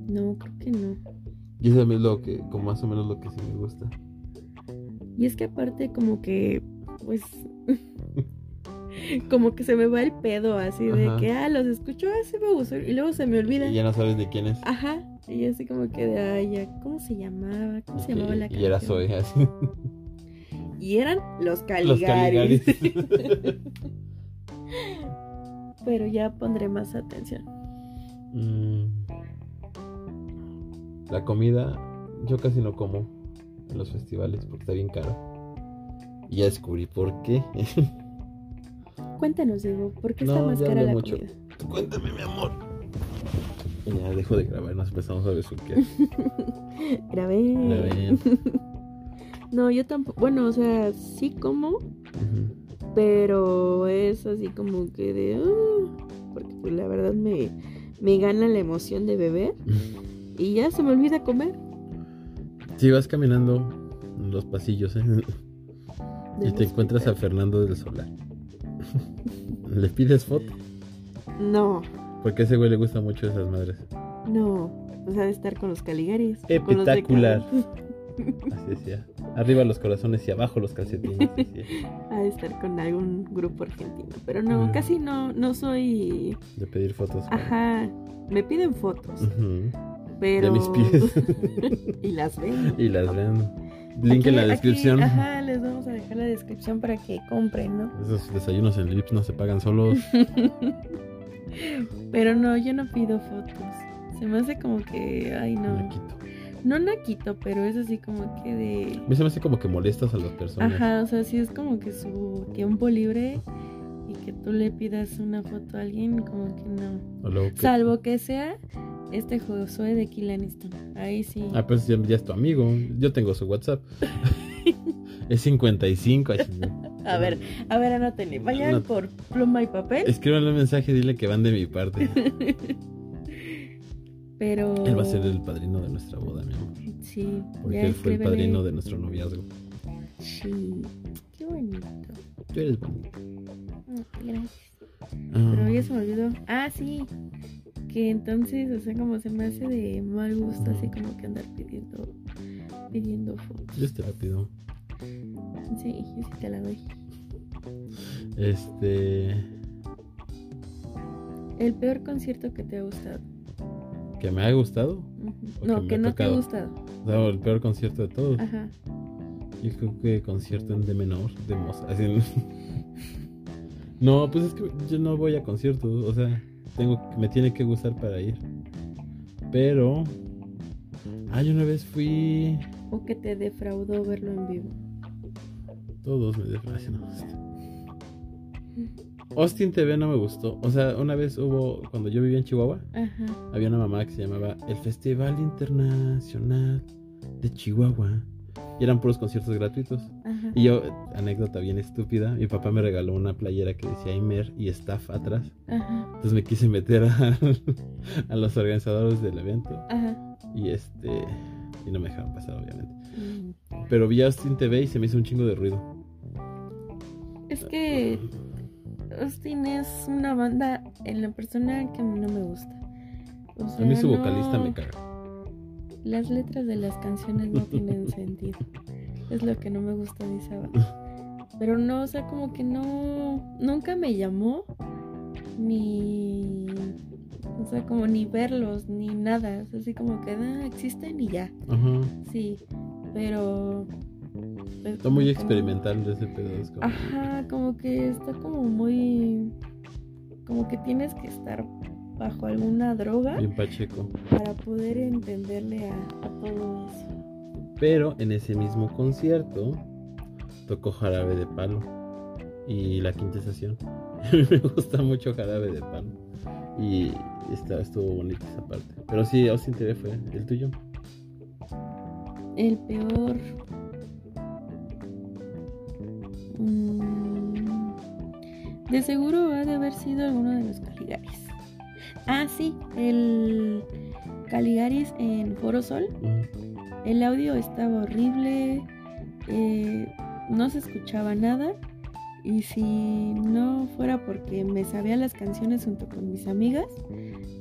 No, creo que no. Y eso a mí es lo que, como más o menos lo que sí me gusta. Y es que aparte como que, pues, (laughs) como que se me va el pedo así de que, ah, los escucho, ah, sí me gustó, y luego se me olvida. Y ya no sabes de quién es. Ajá, y así como que de, ay, ya, ¿cómo se llamaba? ¿Cómo se Y- llamaba la y era canción? Zoe, así. Y eran los Los Caligaris. (laughs) (laughs) Pero ya pondré más atención. Mm. La comida, yo casi no como en los festivales porque está bien caro. Y ya descubrí por qué. (laughs) Cuéntanos, Diego, ¿por qué No, está más cara la mucho. comida? Cuéntame, mi amor. Ya dejo de grabar, nos empezamos a besuquear. (laughs) Grabé. Grabé. (laughs) No, yo tampoco. Bueno, o sea, sí como, Ujú. Pero es así como que de. "Ah", porque pues la verdad me, me gana la emoción de beber (laughs) y ya se me olvida comer. Si vas caminando en los pasillos, ¿eh? (laughs) Y te encuentras a. Fernando del Solar. (laughs) Le pides foto. No, Porque a ese güey le gusta mucho esas madres. no. O sea, de estar con los Caligaris. Espectacular. Así decía. Arriba los corazones y abajo los calcetines. (laughs) a estar con algún grupo argentino. Pero no, Mm. casi no, no soy. De pedir fotos. Ajá. Me piden fotos, pero. mis pies. (laughs) y las ven. (laughs) Y las ven. Link en la descripción. aquí, ajá, les vamos a dejar la descripción para que compren, ¿no? Esos desayunos en Lips no se pagan solos. Pero no, yo no pido fotos. Se me hace como que, ay no. Me quito. No naquito, pero es así como que de... A mí se me hace como que molestas a las personas. Ajá, o sea, sí es como que su tiempo libre y que tú le pidas una foto a alguien, como que no. Que- Salvo que sea este Josué de Killaniston. Ahí sí. Ah, pues ya, ya es tu amigo. Yo tengo su WhatsApp. (laughs) es 55. ay, no. A ver, a ver, anótenle. Vayan No. por pluma y papel. Escríbanle un mensaje y dile que van de mi parte. (laughs) Pero... Él va a ser el padrino de nuestra boda, mi amor. Sí, Porque ya él fue el padrino de nuestro noviazgo. Sí, qué bonito. Tú eres bonito. Ah, Gracias. Ah, Pero ya se me olvidó. Ah, sí. Que entonces, o sea, como se me hace de mal gusto, así como que andar pidiendo pidiendo fotos. Yo te la pido. Sí, yo sí te la doy. Este. El peor concierto que te ha gustado. Que me ha gustado. No, que no te ha gustado. O sea, el peor concierto de todos. Ajá. Yo creo que concierto en D menor, de Mozart. así, (laughs) No, pues es que yo no voy a conciertos. O sea, tengo, me tiene que gustar para ir. Pero. Ah, yo una vez fui. O que te defraudó verlo en vivo. Todos me defraudaron. Austin TV no me gustó. O sea, una vez hubo, cuando yo vivía en Chihuahua, Ajá. había una mamá que se llamaba el Festival Internacional de Chihuahua. Y eran puros conciertos gratuitos. Ajá. Y yo, anécdota bien estúpida, mi papá me regaló una playera que decía Imer y staff atrás. Ajá. Entonces me quise meter (laughs) a, a los organizadores del evento. Ajá. Y este. Y no me dejaron pasar, obviamente. Mm. Pero vi Austin TV y se me hizo un chingo de ruido. Es que Austin es una banda en la persona que no me gusta. O A mí su no- vocalista me caga. Las letras de las canciones no tienen (laughs) sentido. Es lo que no me gusta de esa banda. (laughs) Pero no, o sea, como que no. Nunca me llamó ni. O sea, como ni verlos, ni nada. Es así como que ah, existen y ya. Ajá. Sí. Pero. Está muy experimental de ese pedo. es como- Ajá, como que está como muy. Como que tienes que estar bajo alguna droga Bien pacheco. para poder entenderle a, a todo eso. Pero en ese mismo concierto tocó Jarabe de Palo y la quinta estación. (laughs) A mí me gusta mucho Jarabe de Palo y está, estuvo bonita esa parte. Pero sí, Austin TV fue el tuyo. El peor. Mm, de seguro ha de haber sido alguno de los Caligaris. Ah, sí, el Caligaris en Foro Sol. El audio estaba horrible, eh, no se escuchaba nada. Y si no fuera porque me sabía las canciones junto con mis amigas,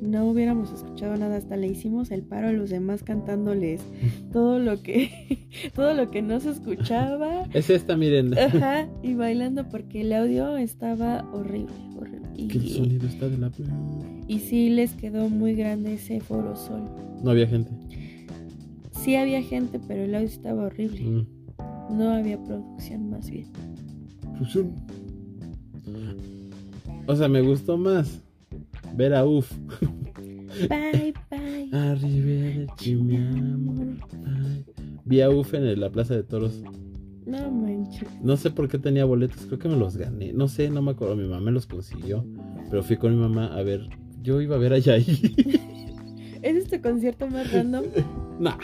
no hubiéramos escuchado nada. Hasta le hicimos el paro a los demás cantándoles (laughs) todo lo que, (laughs) todo lo que no se escuchaba. (laughs) Es esta, miren. Ajá, y bailando porque el audio estaba horrible, horrible. Que el Y, sonido está de la. y sí les quedó muy grande ese foro sol. No había gente. Sí había gente, pero el audio estaba horrible. Mm. No había producción más bien. O sea, me gustó más ver a Uf. Bye, bye. (laughs) Arrivederci, mi amor. Ay. Vi a Uf en la Plaza de Toros. No manches. No sé por qué tenía boletos, creo que me los gané. No sé, no me acuerdo. Mi mamá me los consiguió. Pero fui con mi mamá a ver. Yo iba a ver a Yair. (laughs) ¿Es este concierto más random? (laughs) nah.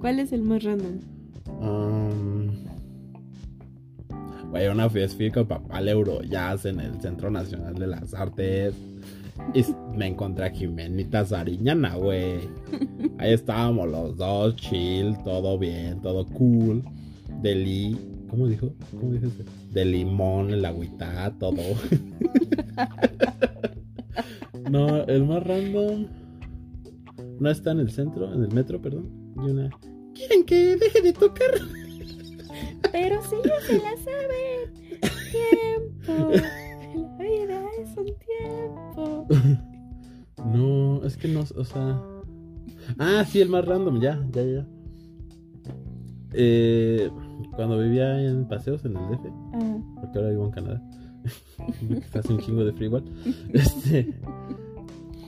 ¿Cuál es el más random? Um, güey, una fui con papá al Eurojazz en el Centro Nacional de las Artes. Y me encontré a Jimenita Sariñana, güey. Ahí estábamos los dos, chill, todo bien, todo cool. De li... ¿Cómo dijo? ¿Cómo dijo? De limón, el agüita, todo. (laughs) no, el más random... No está en el centro, en el metro, perdón. Y una... ¿Quieren que deje de tocar? Pero si ya se la saben. Tiempo. La vida es un tiempo. No, es que no, o sea. Ah, sí, el más random, ya, ya, ya. Eh, cuando vivía en paseos en el DF, Ah, porque ahora vivo en Canadá, (laughs) hace un chingo de frío igual. (laughs) Este,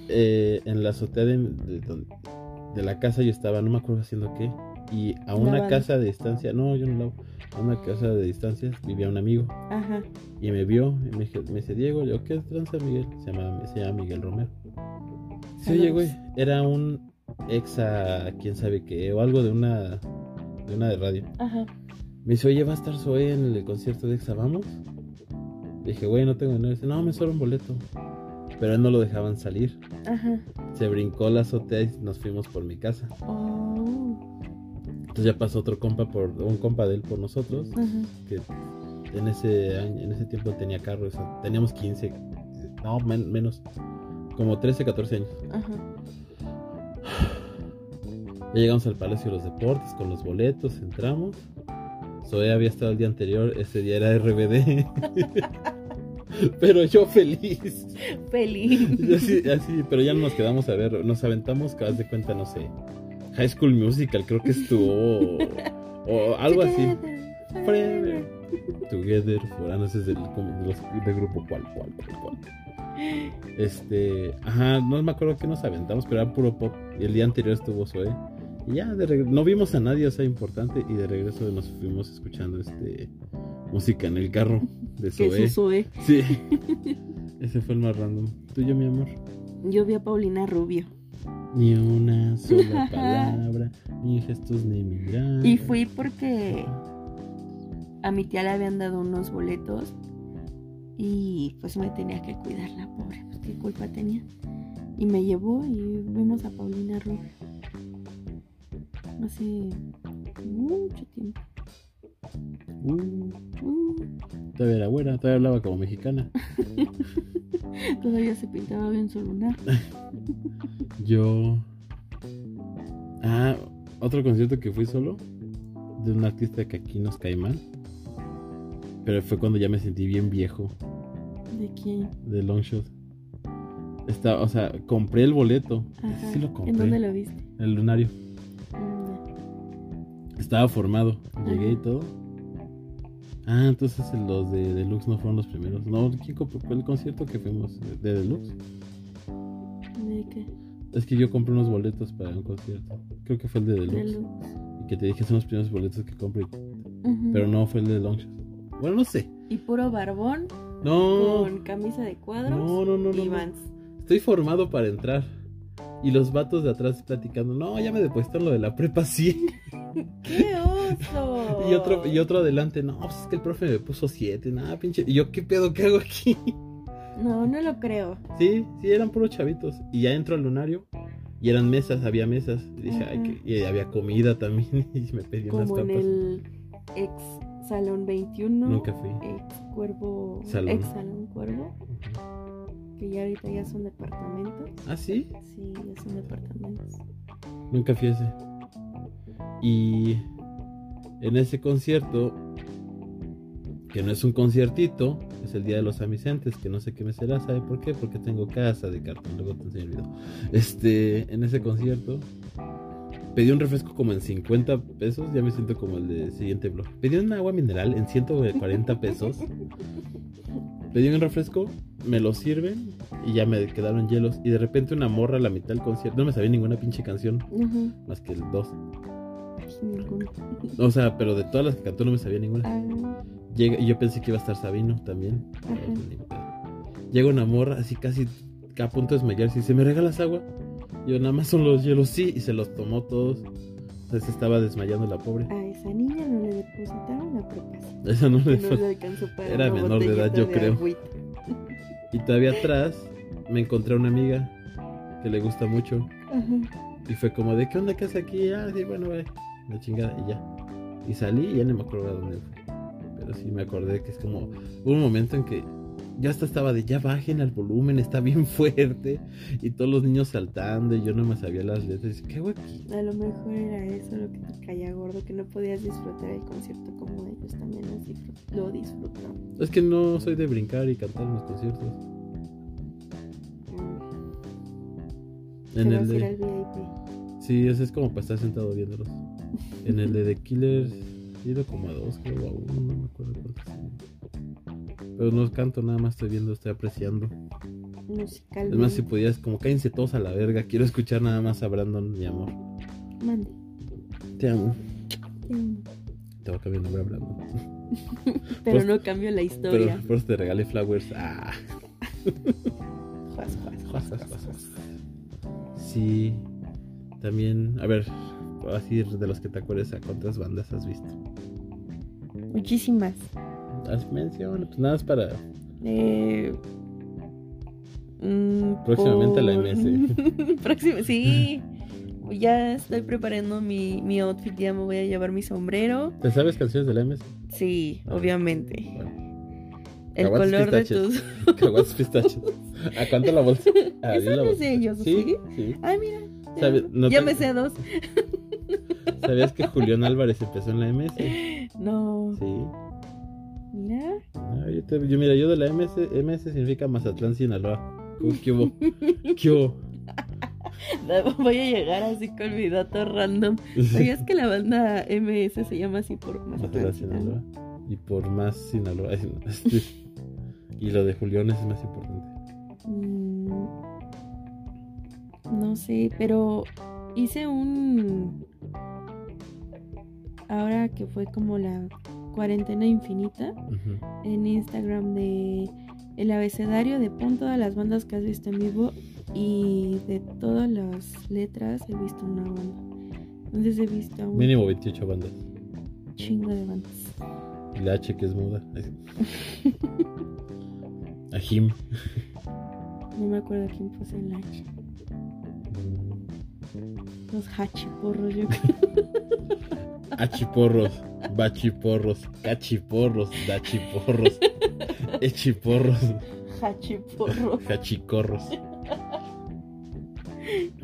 eh, en la azotea de, de de la casa yo estaba, no me acuerdo haciendo qué, y a una Lavando. casa de distancia, no, yo no lavo, a una casa de distancia vivía un amigo ajá. y me vio y me, dice Diego, yo, ¿qué tranza Miguel? Se llama, se llama Miguel Romero. Sí, oye, güey, era un exa, quién sabe qué, o algo de una, de una de radio. Ajá. Me dice, oye, va a estar Zoe en el concierto de exa, ¿vamos? Dije, güey, no tengo dinero. Dice, no, me sobra un boleto. Pero él no lo dejaban salir. Ajá. Se brincó la azotea y nos fuimos por mi casa. Oh. Entonces ya pasó otro compa por, un compa de él por nosotros, que en ese año, en ese tiempo tenía carro, o sea, teníamos 15, no, men- menos, como 13, 14 años. Ajá. Ya llegamos al Palacio de los Deportes con los boletos, entramos. Zoe había estado el día anterior, ese día era RBD. (laughs) pero yo feliz. Feliz. (laughs) Yo así, así, pero ya no nos quedamos a ver, nos aventamos, cada vez de cuenta, no sé, High School Musical, creo que estuvo, o, algo así. Forever. Together, for, ah, no sé, es del, del grupo cual, cual, cual, cual. Este, ajá, no me acuerdo que nos aventamos, pero era puro pop. Y el día anterior estuvo Zoe. Y ya, de no vimos a nadie, o sea, importante. Y de regreso nos fuimos escuchando este música en el carro de Zoe. es Zoe. Sí, (laughs) ese fue el más random. Tuyo, mi amor. Yo vi a Paulina Rubio. Ni una sola (laughs) palabra, ni gestos, ni mirar. Y fui porque a mi tía le habían dado unos boletos y pues me tenía que cuidar la pobre, pues qué culpa tenía. Y me llevó y vimos a Paulina Rubio. Hace mucho tiempo. Uh, Uh, todavía era buena, todavía hablaba como mexicana. (laughs) todavía se pintaba bien su lunar. (laughs) Yo. Ah, otro concierto que fui solo. De un artista que aquí nos cae mal. Pero fue cuando ya me sentí bien viejo. ¿De quién? De Longshot. Está, o sea, compré el boleto. Ajá. Sí lo compré. ¿En dónde lo viste? En el lunario. Mm, Estaba formado. Llegué y todo. Ah, entonces los de Deluxe no fueron los primeros. No, ¿quién compró? Fue el concierto que fuimos de Deluxe. ¿De qué? Es que yo compré unos boletos para un concierto. Creo que fue el de Deluxe. Deluxe. Y que te dije son los primeros boletos que compré. Pero no fue el de Longshot. Bueno, no sé. Y puro barbón No. con camisa de cuadros No, no, no, no, y no. Vans. Estoy formado para entrar. Y los vatos de atrás platicando. No, ya me depositaron lo de la prepa 100. (laughs) ¡Qué oso! (laughs) Y otro, y otro adelante. No, pues es que el profe me puso 7. Nada, pinche. Y yo, ¿qué pedo? ¿Qué hago aquí? No, no lo creo. Sí, sí, eran puros chavitos. Y ya entro al lunario. Y eran mesas, había mesas. Y dije, ay, que- y había comida también. (laughs) Y me pedí unas Como en papas. el ex Salón 21. Nunca fui. Ex Cuervo. Salón. Ex Salón Cuervo. Ujú. Que ya ahorita ya son departamentos. Ah, sí. Sí, ya son departamentos. Nunca fui ese. Y en ese concierto, que no es un conciertito, es el día de los amicentes, que no sé qué me será, ¿sabe por qué? Porque tengo casa de cartón, luego te enseño el video. Este, en ese concierto, pedí un refresco como en 50 pesos, ya me siento como el de siguiente blog. Pedí un agua mineral en 140 pesos. Pedí un refresco, me lo sirven y ya me quedaron hielos. Y de repente una morra a la mitad del concierto, no me sabía ninguna pinche canción, Ujú. más que el dos. Pues ninguno. O sea, pero de todas las que cantó no me sabía ninguna. Ah, Llega, y yo pensé que iba a estar Sabino también. Ni pedo. Llega una morra así casi a punto de desmayarse y dice, ¿me regalas agua? Yo nada más son los hielos, sí, y se los tomó todos. Entonces estaba desmayando la pobre. a esa niña no le depositaron la prepa. Esa no le (laughs) No fue. le alcanzó para Era una menor de edad, yo de creo. agüita. Y todavía atrás me encontré a una amiga que le gusta mucho. Ajá. Y fue como, ¿de qué onda que hace aquí? Ah, sí, bueno, ve. La chingada, y ya. Y salí y ya no me acuerdo a dónde fue. Pero sí me acordé que es como. Hubo un momento en que ya hasta estaba de ya bajen al volumen, está bien (laughs) fuerte. Y todos los niños saltando y yo no me sabía las letras. ¿Qué hago aquí? A lo mejor era eso lo que te caía gordo, que no podías disfrutar el concierto como ellos también lo disfrut- lo disfrutaron. Es que no soy de brincar y cantar en los conciertos. Mm. En el de. VIP. Sí, ese es como para estar sentado viéndolos. En el de The Killers he ido como a dos, creo, a uno, no me acuerdo cuántos. Pero no canto, nada más estoy viendo, estoy apreciando. Musical. Es más, si pudieras, como cállense todos a la verga, quiero escuchar nada más a Brandon, mi amor. Mande. Te amo. Te voy a cambiar el nombre a Brandon. (laughs) Pero Pues- no cambio la historia. Pero por eso te regalé flowers. Ah, (laughs) Juas, juas, juas, juas, juas, juas. Sí, también, a ver, así de los que te acuerdes, ¿a cuántas bandas has visto? Muchísimas. Haz mención, pues nada más para Eh, mm, Próximamente a la por- MS. (laughs) Próxima- sí. Ya estoy preparando mi, mi outfit, ya me voy a llevar mi sombrero. ¿Te sabes canciones de la MS? Sí, Ah. obviamente. Bueno, El Caguates color de pistaches. tus... (laughs) caguates pistachos. ¿A (laughs) cuánto la bolsa? Ah, Eso la bolsa. yo, Sí. Ay, mira. Sabe- no ya te- me sé dos. ¿Sabías que Julián Álvarez empezó en la MS? No. Sí. Mira. Ah, yo, te- yo- mira, yo de la MS, MS significa Mazatlán, Sinaloa. ¿Cómo- ¿Qué hubo? ¿Qué hubo? (laughs) Voy a llegar así con mi dato random. ¿Sabías que la banda MS se llama así por Mazatlán, Mazatlán, Sinaloa. Y por más Sinaloa. Y lo de Julián es más importante. Mm, No sé, pero hice un... Ahora que fue como la cuarentena infinita en Instagram de el abecedario de pon todas las bandas que has visto en vivo y de todas las letras he visto una banda. Entonces he visto un Mínimo 28 bandas. chingo de bandas. Y la H que es muda. A Jim. No me acuerdo quién puse el H. Los hachiporros, yo creo. (laughs) Achiporros, bachiporros, cachiporros, dachiporros, echiporros, Hachiporros. cachicorros.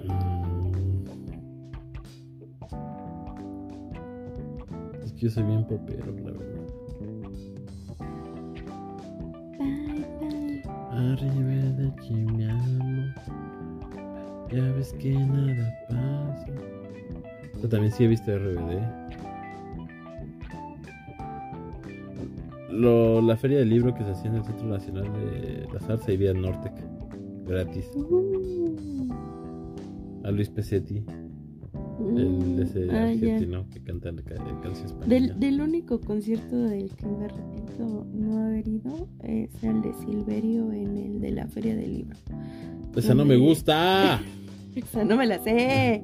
Mm. Es que yo soy bien popero, la verdad. Bye, bye. Arriba de aquí me amo. Ya ves que nada pasa. Pero también sí he visto RBD. Lo, la feria del libro que se hacía en el Centro Nacional de las Artes y Vía Nortec. Gratis. Uh. A Luis Pesetti. El ese Ah, ya. argentino que canta canción del único concierto del que me arrepiento no haber ido es el de Silverio en el de la Feria del Libro. Esa no me gusta. (laughs) Esa no me la sé.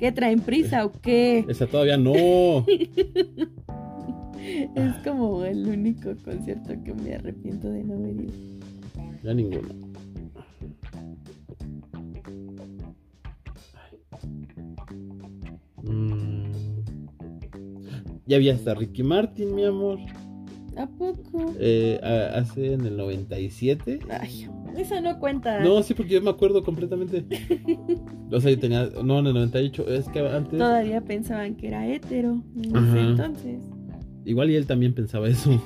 ¿Qué traen prisa o qué? Esa todavía no. (laughs) (laughs) Es como el único concierto que me arrepiento de no haber ido. Ya ninguno. Mm. Ya vi hasta Ricky Martin, mi amor. ¿A poco? Eh, a- hace en el 97. Ay, esa no cuenta. No, sí, porque yo me acuerdo completamente. (laughs) O sea, yo tenía. No, en el 98. Es que antes. Todavía pensaban que era hétero en ese entonces. Igual y él también pensaba eso. (laughs)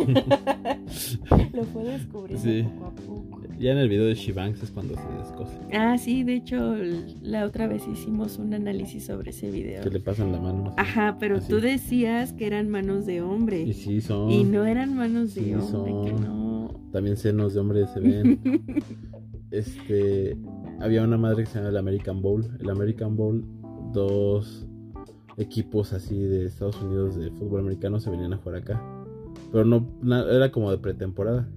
Lo fue descubriendo Sí. poco a poco. ya en el video de Shibanks es cuando se descose. Ah, sí, de hecho, la otra vez hicimos un análisis sobre ese video. Que le pasan la mano. Ajá, pero Así. tú decías que eran manos de hombre. Y sí, son. Y no eran manos de Sí, hombre, que no. También senos de hombre se ven. (laughs) este. Había una madre que se llama el American Bowl. El American Bowl, dos equipos así de Estados Unidos de fútbol americano se venían a jugar acá. Pero no, era como de pretemporada.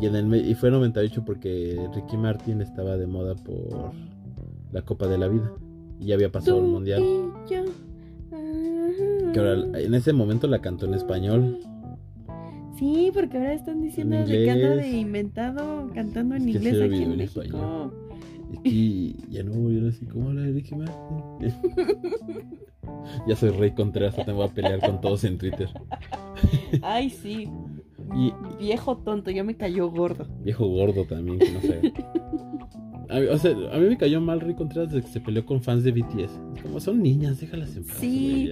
Y, en el, y fue en 98 porque Ricky Martin estaba de moda por la Copa de la Vida. Y ya había pasado el mundial. yo. Ah. Que ahora, en ese momento la cantó en español. Sí, porque ahora están diciendo que anda de inventado cantando en Es que inglés aquí en en México. español. Y ya no voy a así como la de Ricky Martin. (laughs) ya soy Rey Contreras, te voy a pelear con todos en Twitter. Ay, sí. Y- Viejo tonto, ya me cayó gordo. Viejo gordo también, que no sé. A mí, o sea, a mí me cayó mal Rey Contreras desde que se peleó con fans de BTS. Como son niñas, déjalas en paz. Sí.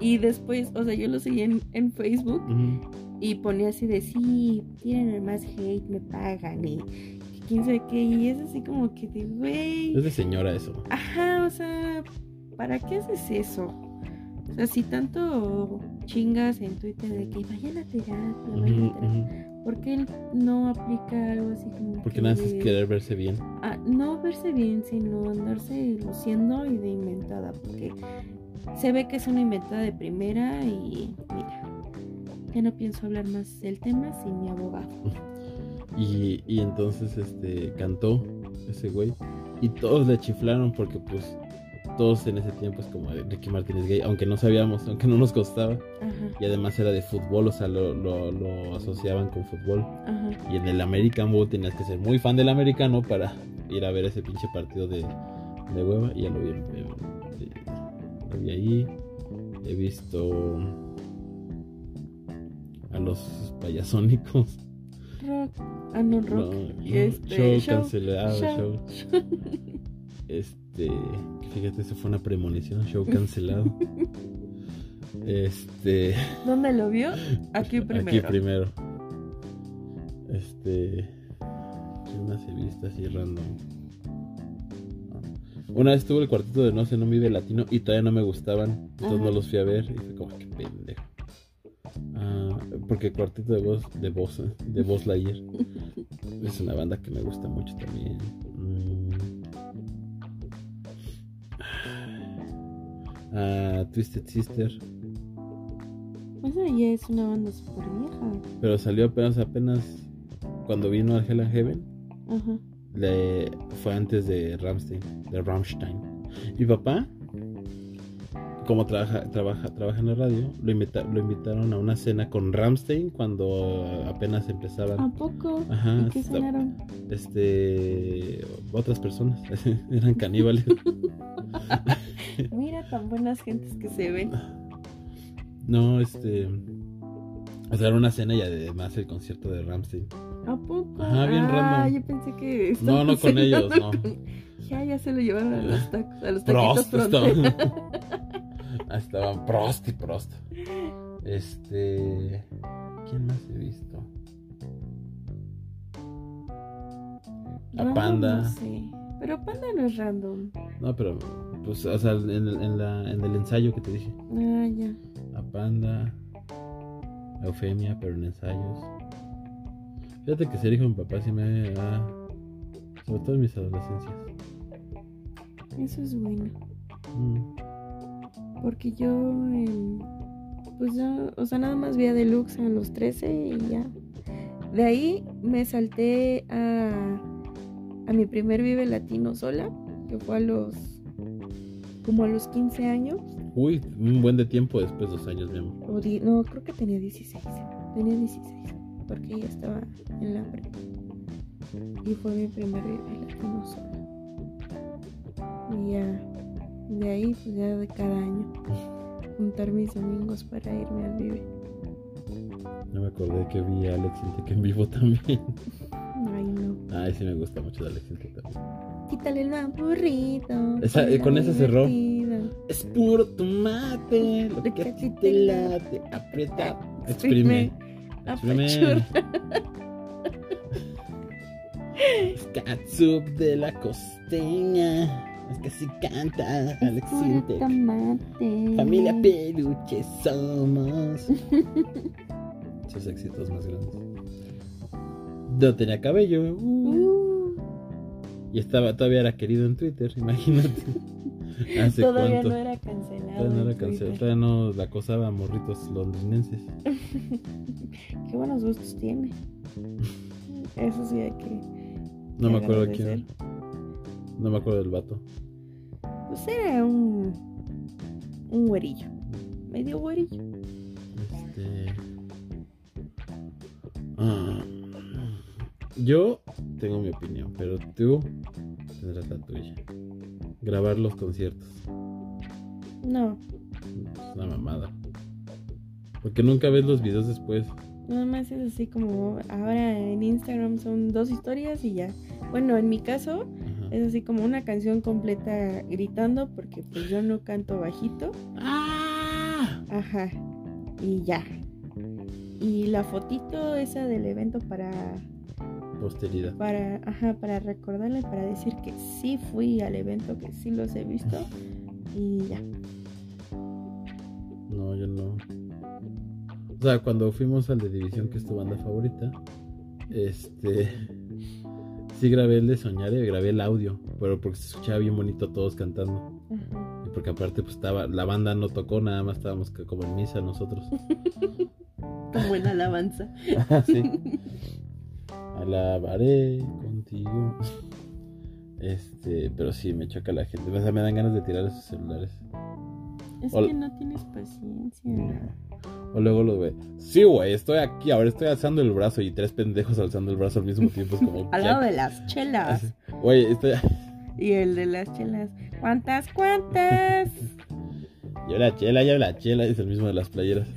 Y después, o sea, yo lo seguí en, en Facebook Ujú. y ponía así de sí, tienen más hate, me pagan y quién sabe qué. Y es así como que de güey. Es de señora eso. Ajá, o sea, ¿para qué haces eso? O sea, si tanto chingas en Twitter de que vayan a terapia, Ujú, vayan a terapia, ujú. ¿por qué él no aplica algo así como Porque que nada más es querer verse bien. ah, no verse bien, sino andarse luciendo y de inventada? Porque se ve que es una inventada de primera y mira, ya no pienso hablar más del tema sin mi abogado. (laughs) Y, y entonces este cantó ese güey. Y todos le chiflaron porque pues todos en ese tiempo es como Ricky Martin es gay, aunque no sabíamos, aunque no nos costaba. Ajá, Y además era de fútbol, o sea, lo, lo, lo asociaban con fútbol. ajá. Y en el American Bowl tenías que ser muy fan del americano para ir a ver ese pinche partido de, de hueva. Y ya lo vi, lo vi ahí. He visto a los payasónicos. Rock. Ah, no, rock. No, Y no, este, show, show, cancelado, show. show. (laughs) Este, fíjate, eso fue una premonición, show cancelado. (laughs) este, ¿Dónde lo vio? Aquí primero. aquí primero. Este, ¿qué más he visto así random? Una vez tuve el cuartito de No sé, no vive latino y todavía no me gustaban, entonces Ajá. no los fui a ver y fue como que pendejo. Ah, porque cuartito de voz, de voz, de voz Lightyear. (laughs) Es una banda que me gusta mucho también. Ah, Twisted Sister. Esa ya es una banda súper vieja. Pero salió apenas, apenas cuando vino and Heaven. Ajá. Le, fue antes de Ramstein, de Rammstein. Mi papá, como trabaja, trabaja, trabaja en la radio, lo, invita, lo invitaron a una cena con Ramstein cuando apenas empezaban. ¿A poco? Ajá, ¿Y qué cenaron? Este. Otras personas. (laughs) Eran caníbales. (laughs) (laughs) Mira tan buenas gentes que se ven. No, este. O sea, era una cena y además el concierto de Ramstein. ¿A poco? Ajá, bien ah, random. yo pensé que No, no con ellos, no. con- Ya, ya se lo llevaron a los tacos, a los taquitos Prost, estaban. (laughs) Estaban Prost y Prost. Este. ¿Quién más he visto? A Random, Panda. No sé. Pero Panda no es random. No, pero. Pues, o sea, en el, en la, en el ensayo que te dije. Ah, ya. A Panda. A Eufemia, pero en ensayos. Fíjate que ser hijo de mi papá sí me ha. Sobre todo en mis adolescencias. Eso es bueno. Mm. Porque yo, em, pues ya, o sea, nada más vi a Deluxe a los 13 y ya. De ahí me salté a, a mi primer Vive Latino sola, que fue a los, como a los 15 años. Uy, un buen de tiempo después, dos años, mi amor. O di- no, creo que tenía 16. Tenía 16, porque ya estaba en la prepa. Y fue mi primer Vive Latino sola. Y ya, de ahí, pues ya de cada año, juntar mis domingos para irme al Vive. No me acordé que vi a Alex Intec en vivo (laughs) también. Ay, no. Ay, sí me gusta mucho de Alex Intec también. Quítale el aburrito. Esa- eh, con esa cerró. Es puro tomate, lo que a ti te late, aprieta, exprime, exprime. Apachurra. (laughs) Es catsup de la costeña, es que así canta Alex tomate. Familia Peluche somos. (laughs) Sus éxitos más grandes. No tenía cabello. uh, Uh, Y estaba, todavía era querido en Twitter, (laughs) imagínate. ¿Hace todavía cuánto? no era cancelado. Todavía no era Twitter. todavía no la acosaba a morritos londinenses. (laughs) Qué buenos gustos tiene. (laughs) Eso sí hay que. No me acuerdo quién. No me acuerdo del vato. Pues era un. Un güerillo. Medio güerillo. Este. ah, yo tengo mi opinión, pero tú tendrás la tuya. Grabar los conciertos. No, Es una mamada. Porque nunca ves los videos después. nada más es así como. Ahora en Instagram son dos historias y ya. Bueno, en mi caso Ajá. es así como una canción completa gritando porque pues yo no canto bajito. ¡Ah! Ajá. Y ya. Y la fotito esa del evento para Posteridad. para ajá, para recordarle para decir que sí fui al evento, que sí los he visto y ya. No, yo no. O sea, cuando fuimos al de División, que es tu banda favorita, este. (laughs) Sí grabé el de Soñar y grabé el audio, pero porque se escuchaba bien bonito todos cantando. Ajá. Y porque aparte, pues estaba. La banda no tocó, nada más estábamos como en misa nosotros. (laughs) Con buena alabanza. (laughs) sí. Alabaré contigo. Este, pero sí, me choca la gente. O sea, me dan ganas de tirar esos celulares. Es Hola. que no tienes paciencia. O luego lo ve. Sí, güey, estoy aquí, ahora estoy alzando el brazo y tres pendejos alzando el brazo al mismo tiempo. Es como. (laughs) Al lado de las chelas. Güey, estoy. (laughs) Y el de las chelas. ¿Cuántas, cuántas? (laughs) Yo la chela, yo la chela, es el mismo de las playeras.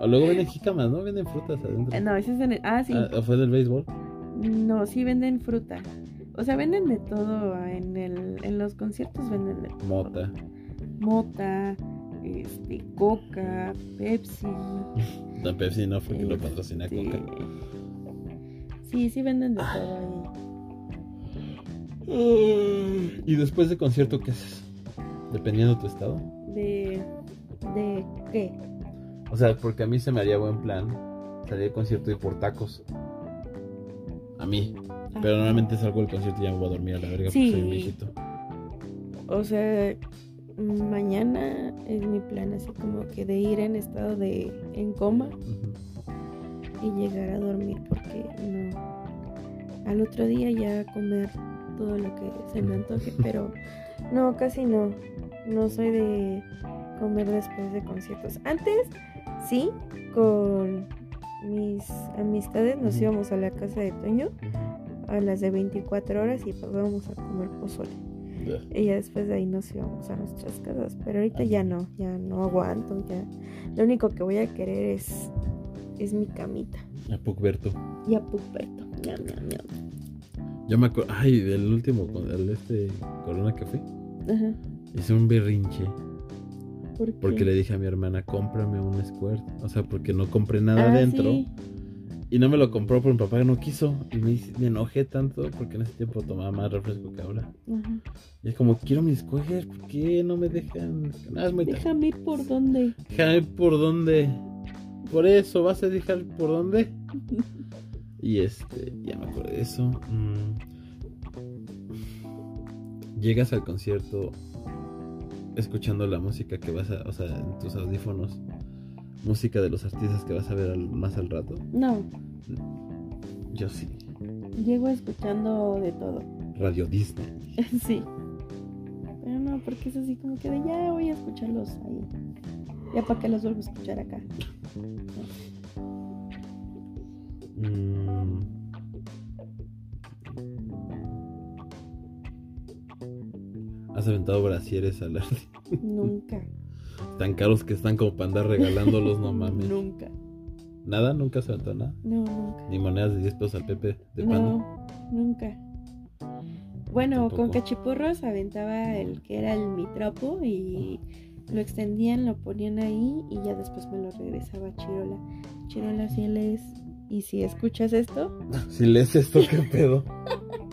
O luego venden jícamas, ¿no? Venden frutas adentro. Eh, No, ese es en el... Ah, sí. Ah, ¿o fue del béisbol? No, sí venden fruta. O sea, venden de todo. En, el, en los conciertos venden de todo. Mota. Mota, este, coca, Pepsi. (laughs) La Pepsi no fue que lo este, patrocina Coca. Sí, sí venden de todo Y después de concierto, ¿qué haces? Dependiendo de tu estado. ahí. De... ¿De qué? O sea, porque a mí se me haría buen plan salir al concierto y por tacos. A mí. Pero Ah. normalmente salgo del concierto y ya me voy a dormir a la verga Sí. porque soy un viejito. O sea, mañana es mi plan así como que de ir en estado de en coma y llegar a dormir porque no. Al otro día ya comer todo lo que se me antoje, pero no, casi no. no soy de comer después de conciertos. Antes, sí, con mis amistades nos íbamos a la casa de Toño a las de 24 horas y pasábamos a comer pozole. Y ya después de ahí nos íbamos a nuestras casas. Pero ahorita ya no, ya no aguanto, ya. Lo único que voy a querer es, es mi camita. A Pucberto. Y a Puperto. Ñam, ñam, ñam. Yo me acuerdo. Ay, del último, con- el este Corona que fui. Ajá. Hice un berrinche. ¿Por qué? Porque le dije a mi hermana, cómprame un squirt. O sea, porque no compré nada Ah, adentro. sí. Y no me lo compró porque mi papá no quiso. Y me, me enojé tanto porque en ese tiempo tomaba más refresco que ahora. Ajá. Y es como, quiero mis squirt. ¿Por qué no me dejan? Nada, es muy. Déjame ir por dónde. Déjame por dónde. Por eso, ¿vas a dejar por dónde? (laughs) Y este, ya me acuerdo de eso. Mm. Llegas al concierto escuchando la música que vas a, o sea, en tus audífonos, música de los artistas que vas a ver al- más al rato. No, Yo sí. llego escuchando de todo. Radio Disney. (laughs) sí. Pero no, porque es así como que de ya voy a escucharlos ahí. Ya para que los vuelvo a escuchar acá. Mm. ¿Has aventado brasieres al aire? (laughs) Nunca. Tan caros que están como para andar regalándolos, no mames. Nunca. ¿Nada? ¿Nunca se aventó nada? No, nunca. Ni monedas de 10 pesos al Pepe de pan. No, nunca. Bueno, con Tampoco. cachipurros aventaba el que era el mitrapo y lo extendían, lo ponían ahí y ya después me lo regresaba a Chirola. Chirola, si lees y si escuchas esto, (laughs) Si lees esto, ¿qué pedo? (laughs)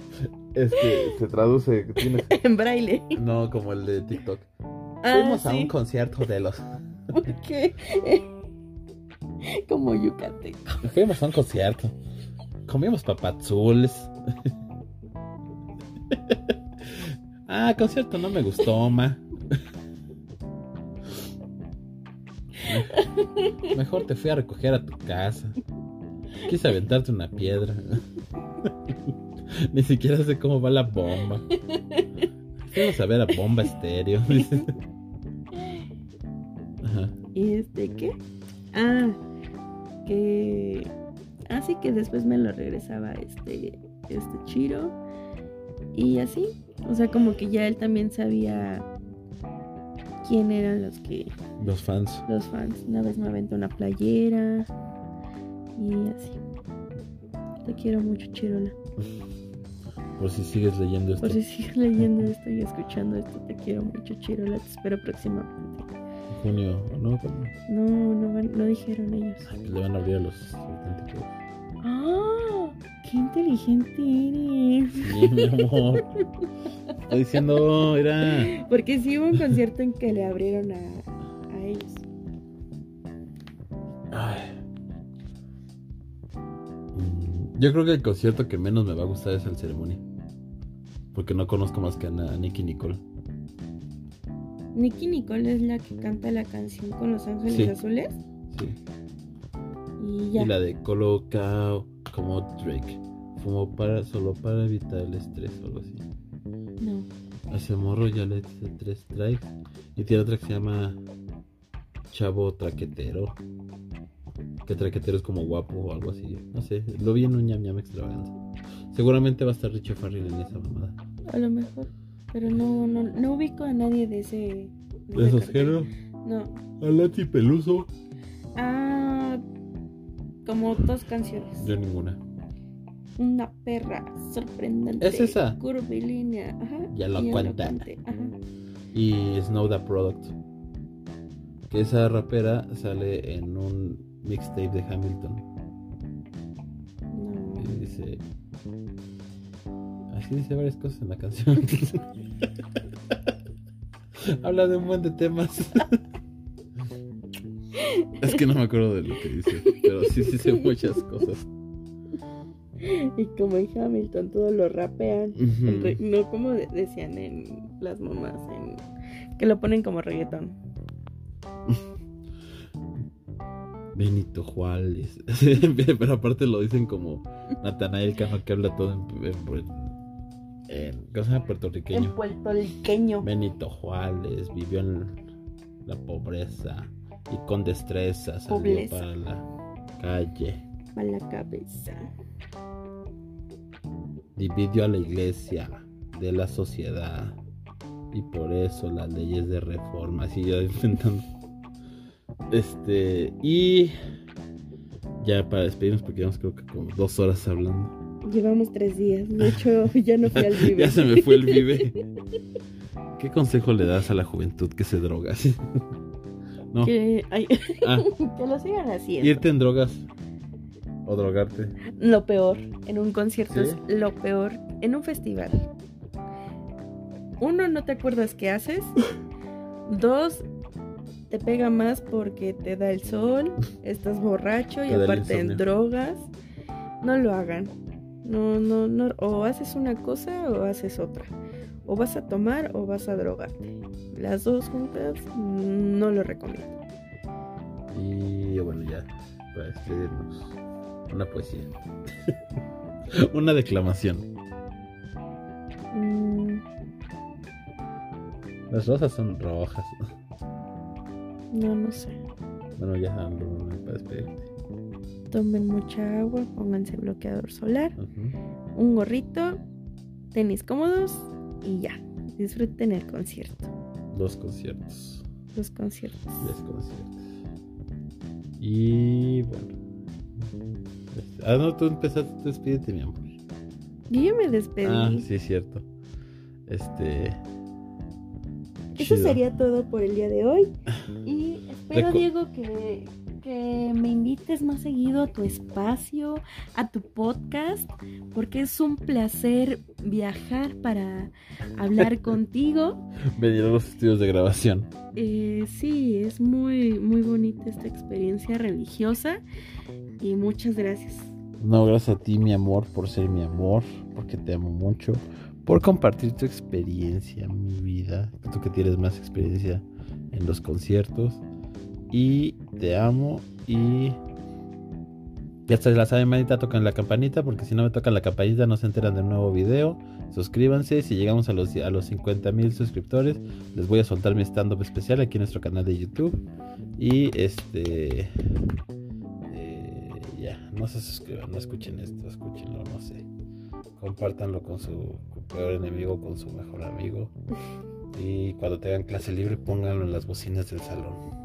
Es que se traduce. Tienes... en braille. No, como el de TikTok. Ah, Fuimos a un concierto de los. ¿Por qué? (laughs) Como yucateco. Fuimos a un concierto. Comimos papazules. ah, concierto no me gustó, ma. Mejor te fui a recoger a tu casa. Quise aventarte una piedra. (laughs) Ni siquiera sé cómo va la bomba. Fuimos a ver a bomba estéreo. (laughs) Ajá. ¿Y este qué? Ah, que. Así que después me lo regresaba este, este Chiro. Y así. O sea, como que ya él también sabía quién eran los que. Los fans. Los fans. Una vez me aventó una playera. Y así. Te quiero mucho, Chirola. (laughs) Por si sigues leyendo esto. Por si sigues leyendo esto y escuchando esto, te quiero mucho, Chirola. Te espero próximamente. Junio, ¿no? No, no, no dijeron ellos. Ay, pues le van a abrir a los auténticos. ¡Ah! ¡Qué inteligente eres! Sí, mi amor. (laughs) Estoy diciendo, era. Porque sí hubo un concierto en que le abrieron a, a ellos. Ay. Yo creo que el concierto que menos me va a gustar es el ceremonia. Porque no conozco más que a, a Nicky Nicole. Nicky Nicole es la que canta la canción con los ángeles Sí. azules. Sí. Y ya. Y la de colocado como Drake. Fumo para, solo para evitar el estrés o algo así. No. A ese morro ya le hice tres strikes. Y tiene otra que se llama Chavo Traquetero. Que traquetero es como guapo o algo así. No sé, lo vi en un ñam ñam extravaganza. Seguramente va a estar Richie Farrell en esa mamada. A lo mejor. Pero no, no, no ubico a nadie de ese. ¿De ese esos géneros? No. A Lati Peluso. Ah. Como dos canciones. Yo ninguna. Una perra sorprendente. ¿Es esa? Curvilínea. Ajá. Ya lo cuenta. Y Snow the Product. Que esa rapera sale en un mixtape de Hamilton. No. Y dice. Así dice varias cosas en la canción. (laughs) Habla de un buen de temas. es que no me acuerdo de lo que dice. Pero sí dice muchas cosas. Y como en Hamilton todo lo rapean. No como de- decían en las mamás, en- que lo ponen como reggaetón. (laughs) Benito Juárez. (laughs) Pero aparte lo dicen como Natanael Cano que habla todo en, en- en ¿cómo se puertorriqueño. En puertorriqueño. Benito Juárez vivió en la pobreza y con destreza salió Pobreza. para la calle. A la cabeza. Dividió a la iglesia de la sociedad y por eso las leyes de reforma. Así (laughs) yo intentando. Este, y ya para despedirnos, porque llevamos creo que como dos horas hablando. Llevamos tres días. De hecho, ya no fui al (laughs) vive. ya se me fue el vive. ¿Qué consejo le das a la juventud que se droga? (laughs) no, Que, ay, ah, (laughs) que lo sigan haciendo. irte en drogas o drogarte. Lo peor en un concierto ¿Sí? es lo peor en un festival. Uno, no te acuerdas qué haces. Dos, te pega más porque te da el sol, estás borracho y aparte en drogas. No lo hagan. No, no, no. O haces una cosa o haces otra. O vas a tomar o vas a drogarte. Las dos juntas no lo recomiendo. Y bueno, ya, para despedirnos, una poesía. (laughs) una declamación. Mm, Las rosas son rojas. No, no sé. Bueno, ya ando para despedirte. Tomen mucha agua, pónganse bloqueador solar, un gorrito, tenis cómodos y ya. Disfruten el concierto, Dos conciertos. los conciertos. Tres conciertos. Y bueno. Este- Ah, no, tú empezaste, despídete, mi amor. Yo ya me despedí. Ah, sí, es cierto. Este. Eso chido. sería todo por el día de hoy. Y (laughs) espero, Recu- Diego, que, que me invites más seguido a tu espacio, a tu podcast, porque es un placer viajar para hablar (laughs) contigo. Venir a los estudios de grabación. Eh, sí, es muy, muy bonita esta experiencia religiosa y muchas gracias. No, gracias a ti, mi amor, por ser mi amor, porque te amo mucho, por compartir tu experiencia, mi vida, tú que tienes más experiencia en los conciertos. Y te amo y... Ya se la saben, manita, tocan la campanita, porque si no me tocan la campanita no se enteran del nuevo video. Suscríbanse, si llegamos a los, a los 50 mil suscriptores, les voy a soltar mi stand-up especial aquí en nuestro canal de YouTube. Y este... eh, ya, no se suscriban, no escuchen esto, escúchenlo, no sé. Compártanlo con su peor enemigo, con su mejor amigo. Y cuando tengan clase libre, pónganlo en las bocinas del salón.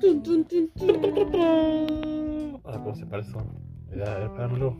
Tun, tun, tun, tun. Ah, ¿cómo se parece? eso? Ya, espéramelo.